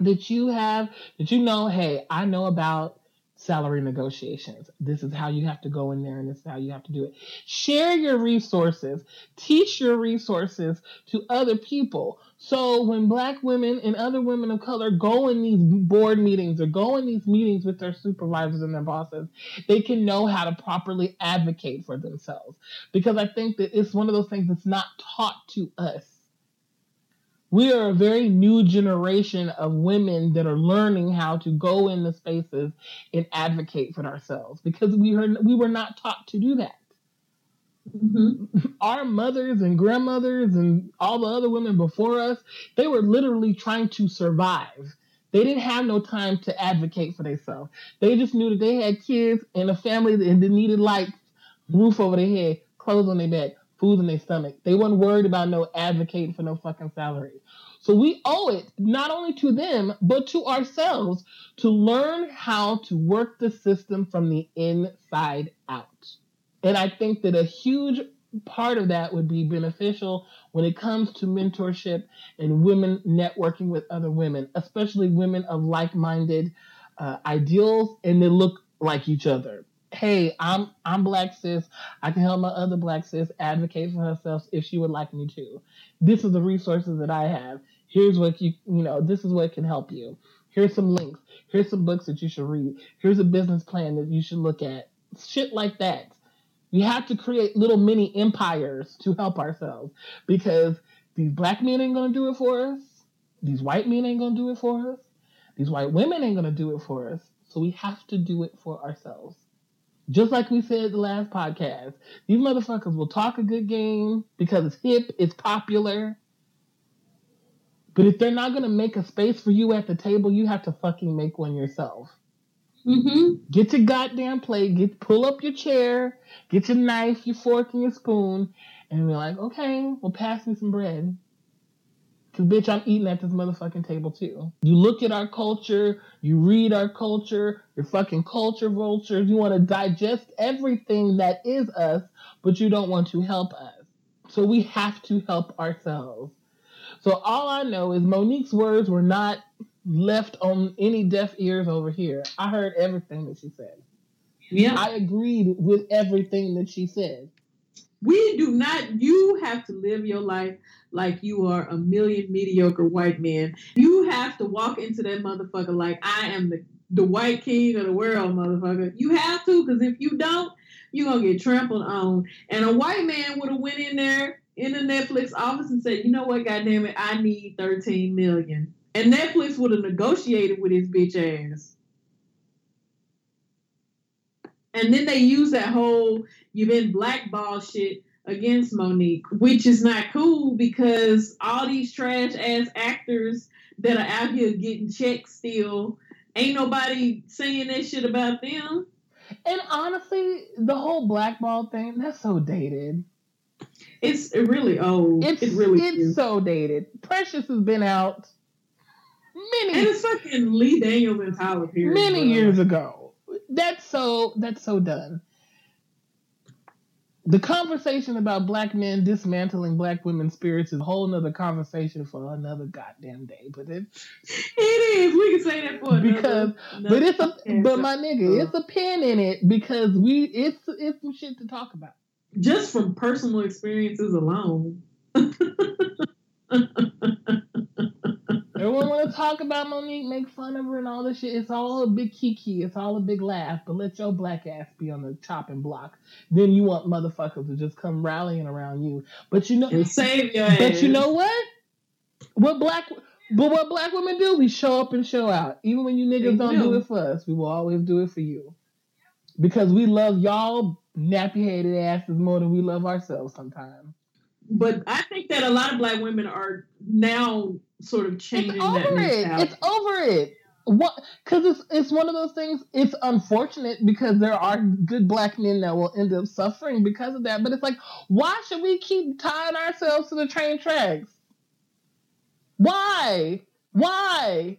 that you have, that you know, hey, I know about salary negotiations. This is how you have to go in there and this is how you have to do it. Share your resources, teach your resources to other people. So when black women and other women of color go in these board meetings or go in these meetings with their supervisors and their bosses, they can know how to properly advocate for themselves. Because I think that it's one of those things that's not taught to us. We are a very new generation of women that are learning how to go in the spaces and advocate for ourselves because we were we were not taught to do that. Mm-hmm. Our mothers and grandmothers and all the other women before us, they were literally trying to survive. They didn't have no time to advocate for themselves. They just knew that they had kids and a family that that needed lights, roof over their head, clothes on their back, food in their stomach. They weren't worried about no advocating for no fucking salary. So we owe it not only to them, but to ourselves to learn how to work the system from the inside out. And I think that a huge part of that would be beneficial when it comes to mentorship and women networking with other women, especially women of like minded uh, ideals and they look like each other. Hey, I'm I'm black sis. I can help my other black sis advocate for herself if she would like me to. This is the resources that I have. Here's what you you know. This is what can help you. Here's some links. Here's some books that you should read. Here's a business plan that you should look at. Shit like that. We have to create little mini empires to help ourselves because these black men ain't gonna do it for us. These white men ain't gonna do it for us. These white women ain't gonna do it for us. So we have to do it for ourselves. Just like we said the last podcast, these motherfuckers will talk a good game because it's hip, it's popular. But if they're not gonna make a space for you at the table, you have to fucking make one yourself. Mm-hmm. Get your goddamn plate, get pull up your chair, get your knife, your fork, and your spoon, and be like, okay, well pass me some bread. Cause bitch, I'm eating at this motherfucking table too. You look at our culture, you read our culture, you're fucking culture vultures. You want to digest everything that is us, but you don't want to help us. So we have to help ourselves. So all I know is Mo'Nique's words were not left on any deaf ears over here. I heard everything that she said. Yeah. I agreed with everything that she said. we do not you have to live your life like you are a million mediocre white men you have to walk into that motherfucker like i am the, the white king of the world motherfucker. You have to because if you don't you're gonna get trampled on. And a white man would have went in there in the netflix office and said you know what goddamn it i need 13 million. And netflix would have negotiated with his bitch ass. And then they use that whole you've been blackball shit against Mo'Nique, which is not cool because all these trash ass actors that are out here getting checks still, ain't nobody saying that shit about them. And honestly, the whole blackball thing, that's so dated. It's really old. It's it really it's is. so dated. Precious has been out many And it's fucking Lee Daniels and Tyler Perry. many bro. years ago. That's so that's so done. The conversation about black men dismantling black women's spirits is a whole nother conversation for another goddamn day. But it It is. We can say that for another. because another but it's a but my nigga, uh, it's a pin in it because we it's it's some shit to talk about. just from personal experiences alone. Everyone want to talk about Mo'Nique, make fun of her, and all this shit. It's all a big kiki. It's all a big laugh. But let your black ass be on the chopping block. Then you want motherfuckers to just come rallying around you. But you know, and save your ass. but you know what? What black, but what black women do? We show up and show out. Even when you niggas They don't do. do it for us, we will always do it for you. Because we love y'all nappy headed asses more than we love ourselves sometimes. But I think that a lot of black women are now sort of changing It's that over it. It's over it. What? Because it's it's one of those things. It's unfortunate because there are good black men that will end up suffering because of that. But it's like, why should we keep tying ourselves to the train tracks? Why? Why?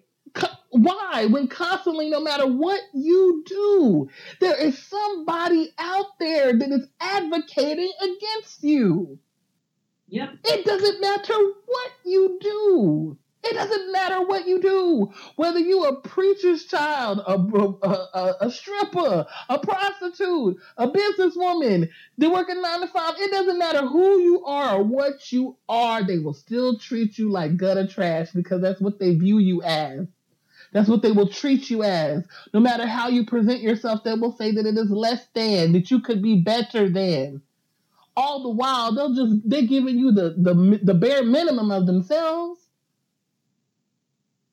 Why? When constantly, no matter what you do, there is somebody out there that is advocating against you. Yep. It doesn't matter what you do. It doesn't matter what you do. Whether you a preacher's child, a, a, a, stripper, a prostitute, a businesswoman, they working nine to five. It doesn't matter who you are or what you are. They will still treat you like gutter trash because that's what they view you as. That's what they will treat you as. No matter how you present yourself, they will say that it is less than, that you could be better than all the while they'll just they're giving you the the the bare minimum of themselves.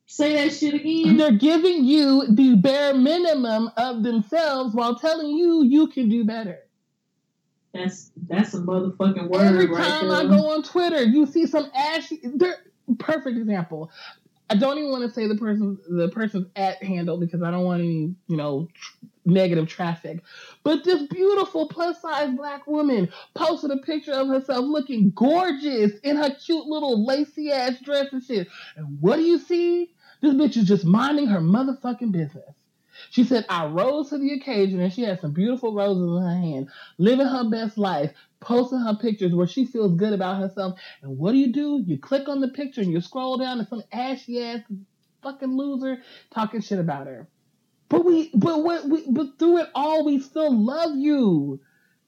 Say that shit again. They're giving you the bare minimum of themselves while telling you you can do better. That's that's a motherfucking word Every time. I go on Twitter, you see some ashy. They're perfect example. I don't even want to say the person the person's at handle because I don't want any you know negative traffic. But this beautiful plus size black woman posted a picture of herself looking gorgeous in her cute little lacy ass dress and shit. And what do you see? This bitch is just minding her motherfucking business. She said, I rose to the occasion and she had some beautiful roses in her hand, living her best life, posting her pictures where she feels good about herself. And what do you do? You click on the picture and you scroll down and some ashy ass fucking loser talking shit about her. But we but what we but through it all we still love you.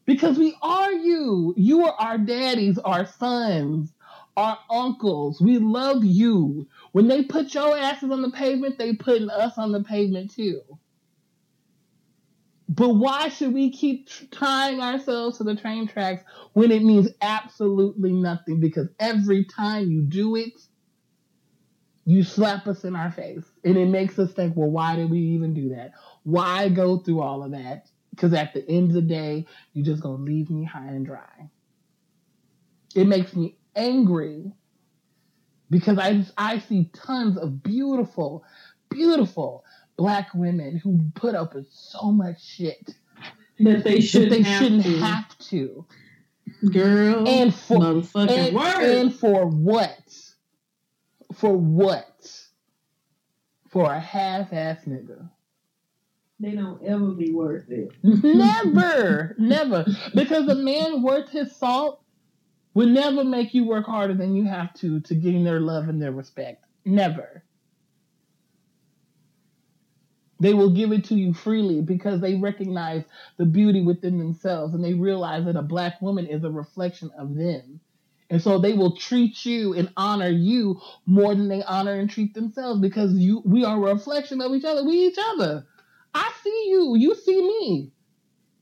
Because we are you. You are our daddies, our sons, our uncles. We love you. When they put your asses on the pavement, they putting us on the pavement too. But why should we keep tying ourselves to the train tracks when it means absolutely nothing? Because every time you do it, you slap us in our face. And it makes us think, well, why did we even do that? Why go through all of that? Because at the end of the day, you're just going to leave me high and dry. It makes me angry because I, just, I see tons of beautiful, beautiful black women who put up with so much shit that they shouldn't, they have, shouldn't to. have to. Girl, And for motherfucking and, and for what? For what? For a half-ass nigga. they don't ever be worth it. Never, never. Because a man worth his salt would never make you work harder than you have to to gain their love and their respect. Never. They will give it to you freely because they recognize the beauty within themselves and they realize that a black woman is a reflection of them. And so they will treat you and honor you more than they honor and treat themselves because you we are a reflection of each other. We each other. I see you, you see me.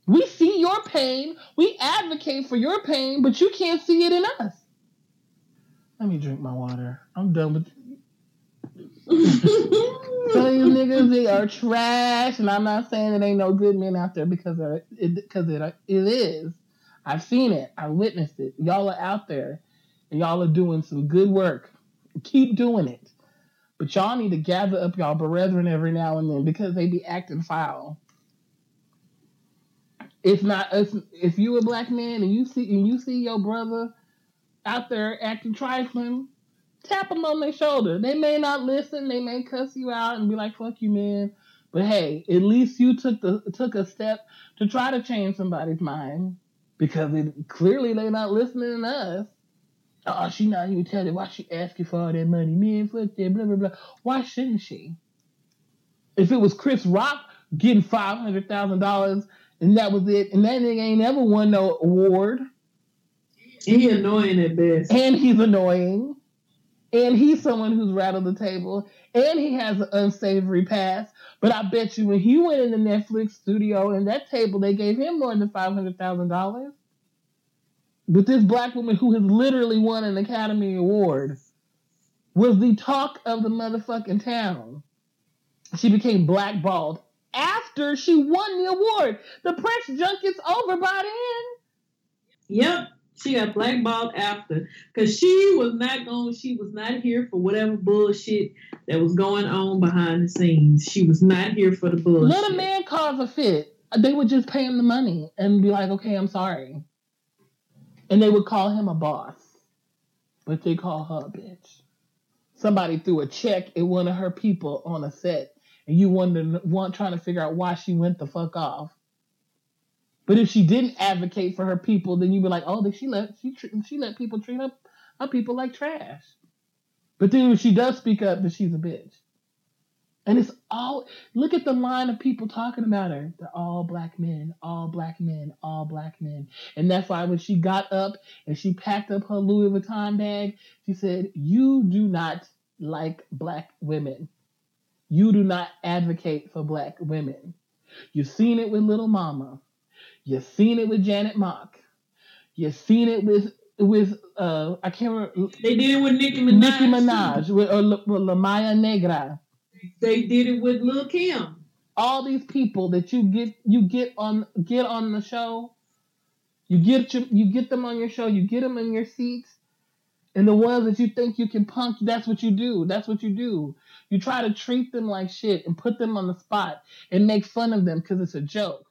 We see your pain, we advocate for your pain, but you can't see it in us. Let me drink my water. I'm done with Tell you niggas they are trash, and I'm not saying it ain't no good men out there because it, because it, it is. I've seen it. I witnessed it. Y'all are out there, and y'all are doing some good work. Keep doing it, but y'all need to gather up y'all brethren every now and then because they be acting foul. It's not if if you a black man and you see and you see your brother out there acting trifling, tap them on their shoulder. They may not listen, they may cuss you out and be like, fuck you, man. But hey, at least you took the took a step to try to change somebody's mind because it, clearly they're not listening to us. Oh, she not even telling why she asking for all that money. Man, fuck that, blah, blah, blah. Why shouldn't she? If it was Chris Rock getting $500,000 and that was it, and that nigga ain't ever won no award. He annoying at best. And he's annoying. And he's someone who's rattled the table. And he has an unsavory past. But I bet you when he went in the Netflix studio and that table, they gave him more than $500,000. But this black woman who has literally won an Academy Award was the talk of the motherfucking town. She became blackballed after she won the award. The press junket's over by then. Yep. She got blackballed after because she was not going. She was not here for whatever bullshit that was going on behind the scenes. She was not here for the bullshit. Let a man cause a fit. They would just pay him the money and be like, "Okay, I'm sorry." And they would call him a boss, but they call her a bitch. Somebody threw a check at one of her people on a set, and you wonder, want trying to figure out why she went the fuck off. But if she didn't advocate for her people, then you'd be like, oh, she let she she let people treat her, her people like trash. But then when she does speak up, then she's a bitch. And it's all look at the line of people talking about her. They're all black men, all black men, all black men. And that's why when she got up and she packed up her Louis Vuitton bag, she said, You do not like black women. You do not advocate for black women. You've seen it with Little Mama. You've seen it with Janet Mock. You've seen it with with uh I can't remember. They did it with Nicki Minaj. Nicki Minaj with, or, with La Maya Negra. They did it with Lil Kim. All these people that you get you get on get on the show, you get you, you get them on your show, you get them in your seats, and the ones that you think you can punk, that's what you do. That's what you do. You try to treat them like shit and put them on the spot and make fun of them because it's a joke.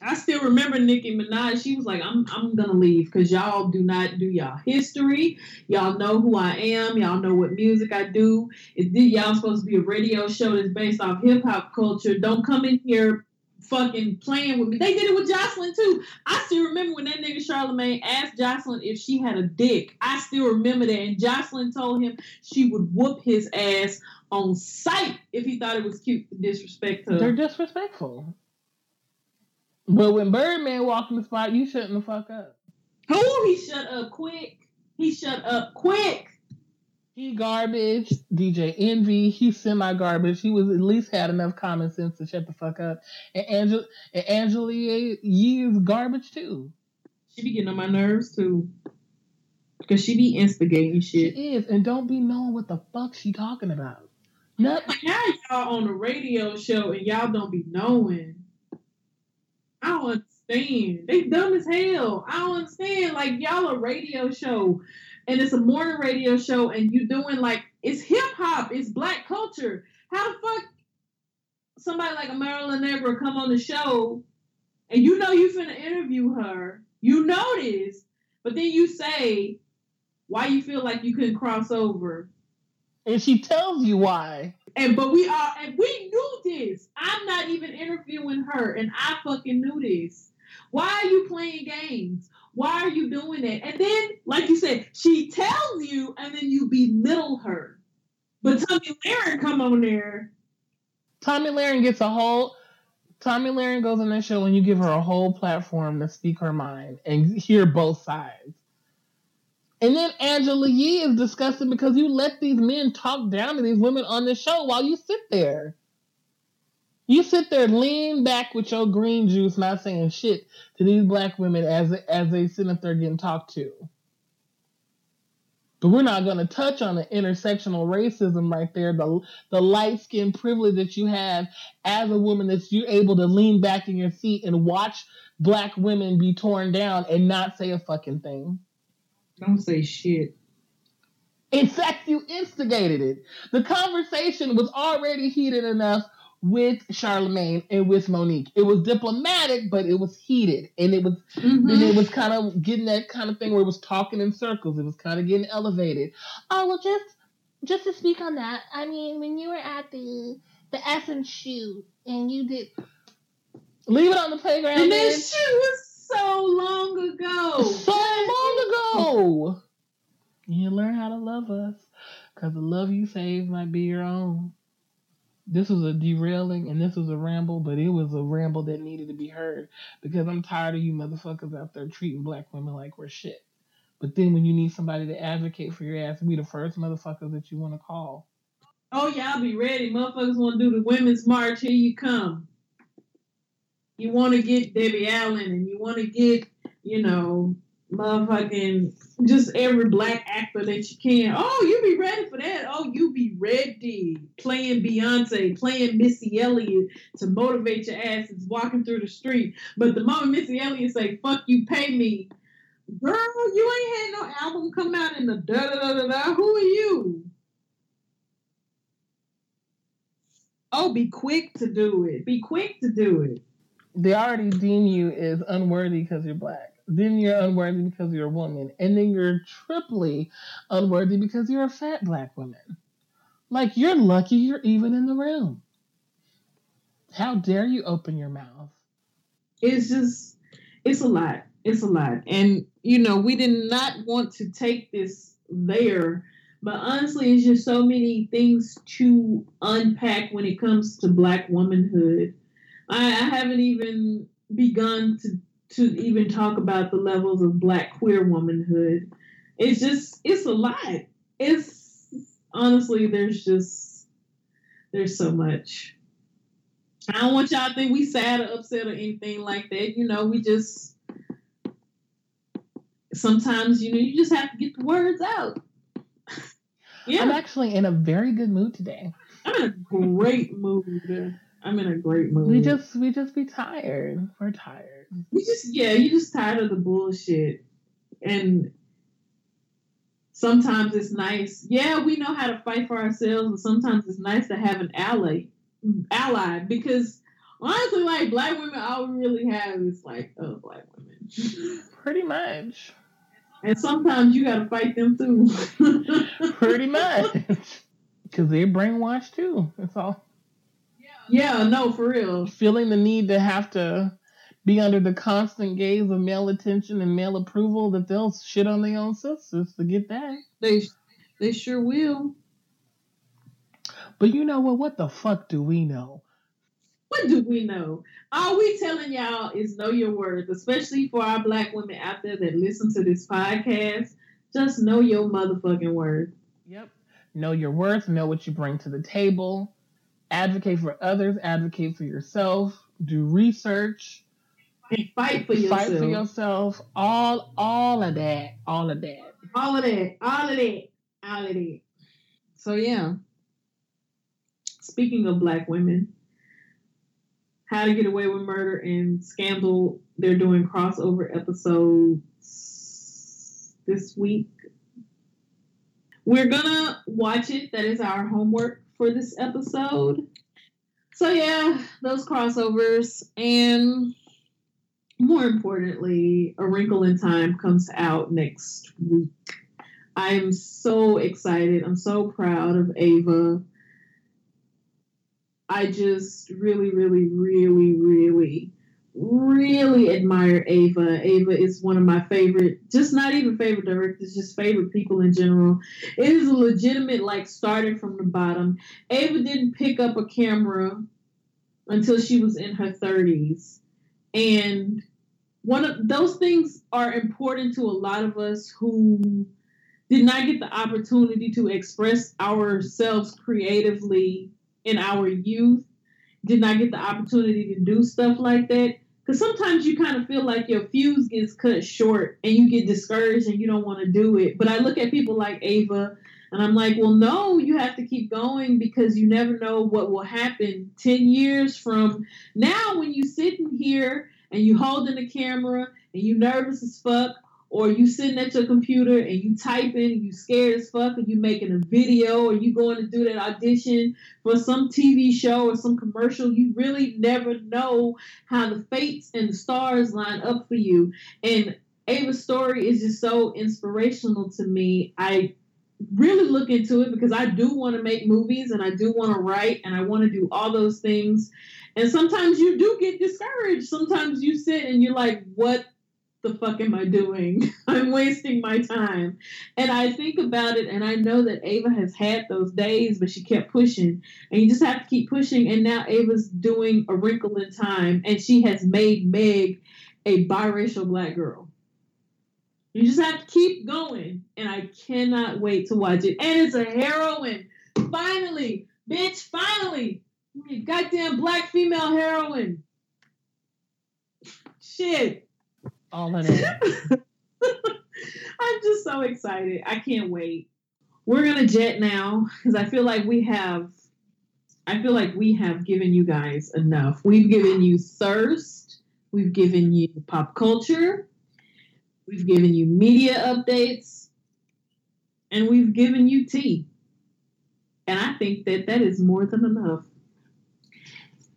I still remember Nicki Minaj. She was like, "I'm I'm gonna leave because y'all do not do y'all history. Y'all know who I am. Y'all know what music I do. If y'all supposed to be a radio show that's based off hip hop culture, don't come in here fucking playing with me. They did it with Joseline too. I still remember when that nigga Charlamagne asked Joseline if she had a dick. I still remember that, and Joseline told him she would whoop his ass on sight if he thought it was cute to disrespect her. They're disrespectful. But when Birdman walked in the spot, you shutting the fuck up. Who? He shut up quick. He shut up quick. He garbage. DJ Envy, He semi garbage. He was at least had enough common sense to shut the fuck up. And Angel and Angela Yee is garbage too. She be getting on my nerves too. Cause she be instigating shit. She is, and don't be knowing what the fuck she talking about. Nothing. Now y'all on a radio show and y'all don't be knowing. I don't understand. They dumb as hell. I don't understand. Like y'all a radio show, and it's a morning radio show, and you doing like it's hip hop, it's black culture. How the fuck somebody like Amara La Negra come on the show, and you know you finna interview her, you this, but then you say why you feel like you couldn't cross over, and she tells you why. And but we are and we knew this. I'm not even interviewing her, and I fucking knew this. Why are you playing games? Why are you doing it? And then, like you said, she tells you, and then you belittle her. But Tomi Lahren come on there. Tomi Lahren gets a whole. Tomi Lahren goes on that show and you give her a whole platform to speak her mind and hear both sides. And then Angela Yee is disgusting because you let these men talk down to these women on the show while you sit there. You sit there, lean back with your green juice, not saying shit to these black women as as they sit up there getting talked to. But we're not going to touch on the intersectional racism right there, the the light skin privilege that you have as a woman that you're able to lean back in your seat and watch black women be torn down and not say a fucking thing. Don't say shit. In fact, you instigated it. The conversation was already heated enough with Charlamagne and with Mo'Nique. It was diplomatic, but it was heated, and it was Mhm. and it was kind of getting that kind of thing where it was talking in circles. It was kind of getting elevated. Oh well, just just to speak on that, I mean, when you were at the the Essence shoot and you did leave it on the playground, And this shit was so long ago. so long ago. You learn how to love us because the love you save might be your own. This was a derailing and this was a ramble, but it was a ramble that needed to be heard because I'm tired of you motherfuckers out there treating black women like we're shit. But then when you need somebody to advocate for your ass, we the first motherfuckers that you want to call. Oh, y'all be ready. Motherfuckers want to do the women's march. Here you come. You want to get Debbie Allen and you want to get, you know, motherfucking just every black actor that you can. Oh, you be ready for that. Oh, you be ready. Playing Beyonce, playing Missy Elliott to motivate your ass asses walking through the street. But the moment Missy Elliott say, fuck you, pay me. Girl, you ain't had no album come out in the da da da da da. Who are you? Oh, be quick to do it. Be quick to do it. They already deem you as unworthy because you're black. Then you're unworthy because you're a woman. And then you're triply unworthy because you're a fat black woman. Like, you're lucky you're even in the room. How dare you open your mouth? It's just, it's a lot. It's a lot. And, you know, we did not want to take this there. But honestly, it's just so many things to unpack when it comes to black womanhood. I, I haven't even begun to to even talk about the levels of black queer womanhood. It's just it's a lot. It's honestly there's just there's so much. I don't want y'all to think we sad or upset or anything like that. You know, we just sometimes you know you just have to get the words out. yeah, I'm actually in a very good mood today. I'm in a great mood. I'm in a great mood. We just we just be tired. We're tired. we just yeah, you just tired of the bullshit. And sometimes it's nice. Yeah, we know how to fight for ourselves, but sometimes it's nice to have an ally ally because honestly like black women all we really have is like oh black women. Pretty much. And sometimes you gotta fight them too. Pretty much. Because they're brainwashed too. That's all. Yeah, no, for real. feeling the need to have to be under the constant gaze of male attention and male approval that they'll shit on their own sisters to get that. They they sure will. But you know what? What the fuck do we know? What do we know? All we telling y'all is know your worth, especially for our black women out there that listen to this podcast. Just know your motherfucking worth. Yep. Know your worth, know what you bring to the table, advocate for others, advocate for yourself, do research, And fight for yourself. fight for yourself, all all of that, all of that. All of that. All of that. All of that. So yeah. Speaking of black women, How to Get Away with Murder and Scandal, they're doing crossover episodes this week. We're gonna watch it. That is our homework for this episode. So yeah, those crossovers and more importantly, A Wrinkle in Time comes out next week. I'm so excited. I'm so proud of Ava. I just really, really, really, really, really admire Ava. Ava is one of my favorite, just not even favorite directors, just favorite people in general. It is a legitimate, like, starting from the bottom. Ava didn't pick up a camera until she was in her 30s. And one of those things are important to a lot of us who did not get the opportunity to express ourselves creatively in our youth, did not get the opportunity to do stuff like that. Because sometimes you kind of feel like your fuse gets cut short and you get discouraged and you don't want to do it. But I look at people like Ava and I'm like, well, no, you have to keep going because you never know what will happen 10 years from now when you're sitting here and you holding the camera and you're nervous as fuck or you sitting at your computer and you typing you scared as fuck and you making a video or you going to do that audition for some TV show or some commercial, you really never know how the fates and the stars line up for you. And Ava's story is just so inspirational to me. I really look into it because I do want to make movies and I do want to write and I want to do all those things. And sometimes you do get discouraged. Sometimes you sit and you're like, what the fuck am I doing? I'm wasting my time. And I think about it and I know that Ava has had those days, but she kept pushing. And you just have to keep pushing. And now Ava's doing A Wrinkle in Time and she has made Meg a biracial black girl. You just have to keep going. And I cannot wait to watch it. And it's a heroine. Finally, bitch, finally. Goddamn black female heroine. Shit. All. I'm just so excited. I can't wait. We're gonna jet now because I feel like we have I feel like we have given you guys enough. We've given you thirst, we've given you pop culture, we've given you media updates, and we've given you tea. And I think that that is more than enough.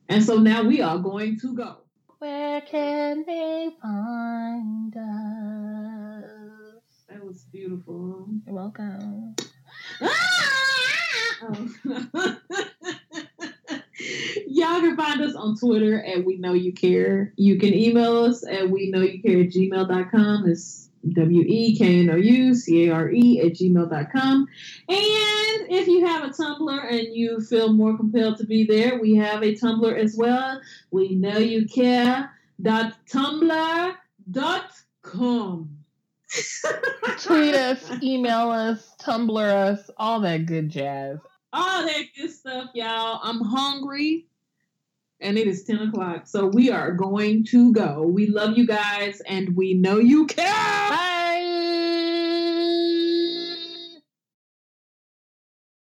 And so now we are going to go. Where can they find us? That was beautiful. You're welcome. Oh. Y'all can find us on Twitter at We Know You Care. You can email us at We Know You Care at gmail.com. It's W E K N O U C A R E at gmail.com. And if you have a Tumblr and you feel more compelled to be there, we have a Tumblr as well. We know you care. Dot tumblr dot com. Tweet us, email us, Tumblr us, all that good jazz. all that good stuff, y'all. I'm hungry. And it is 10 o'clock. So we are going to go. We love you guys and we know you care. Bye.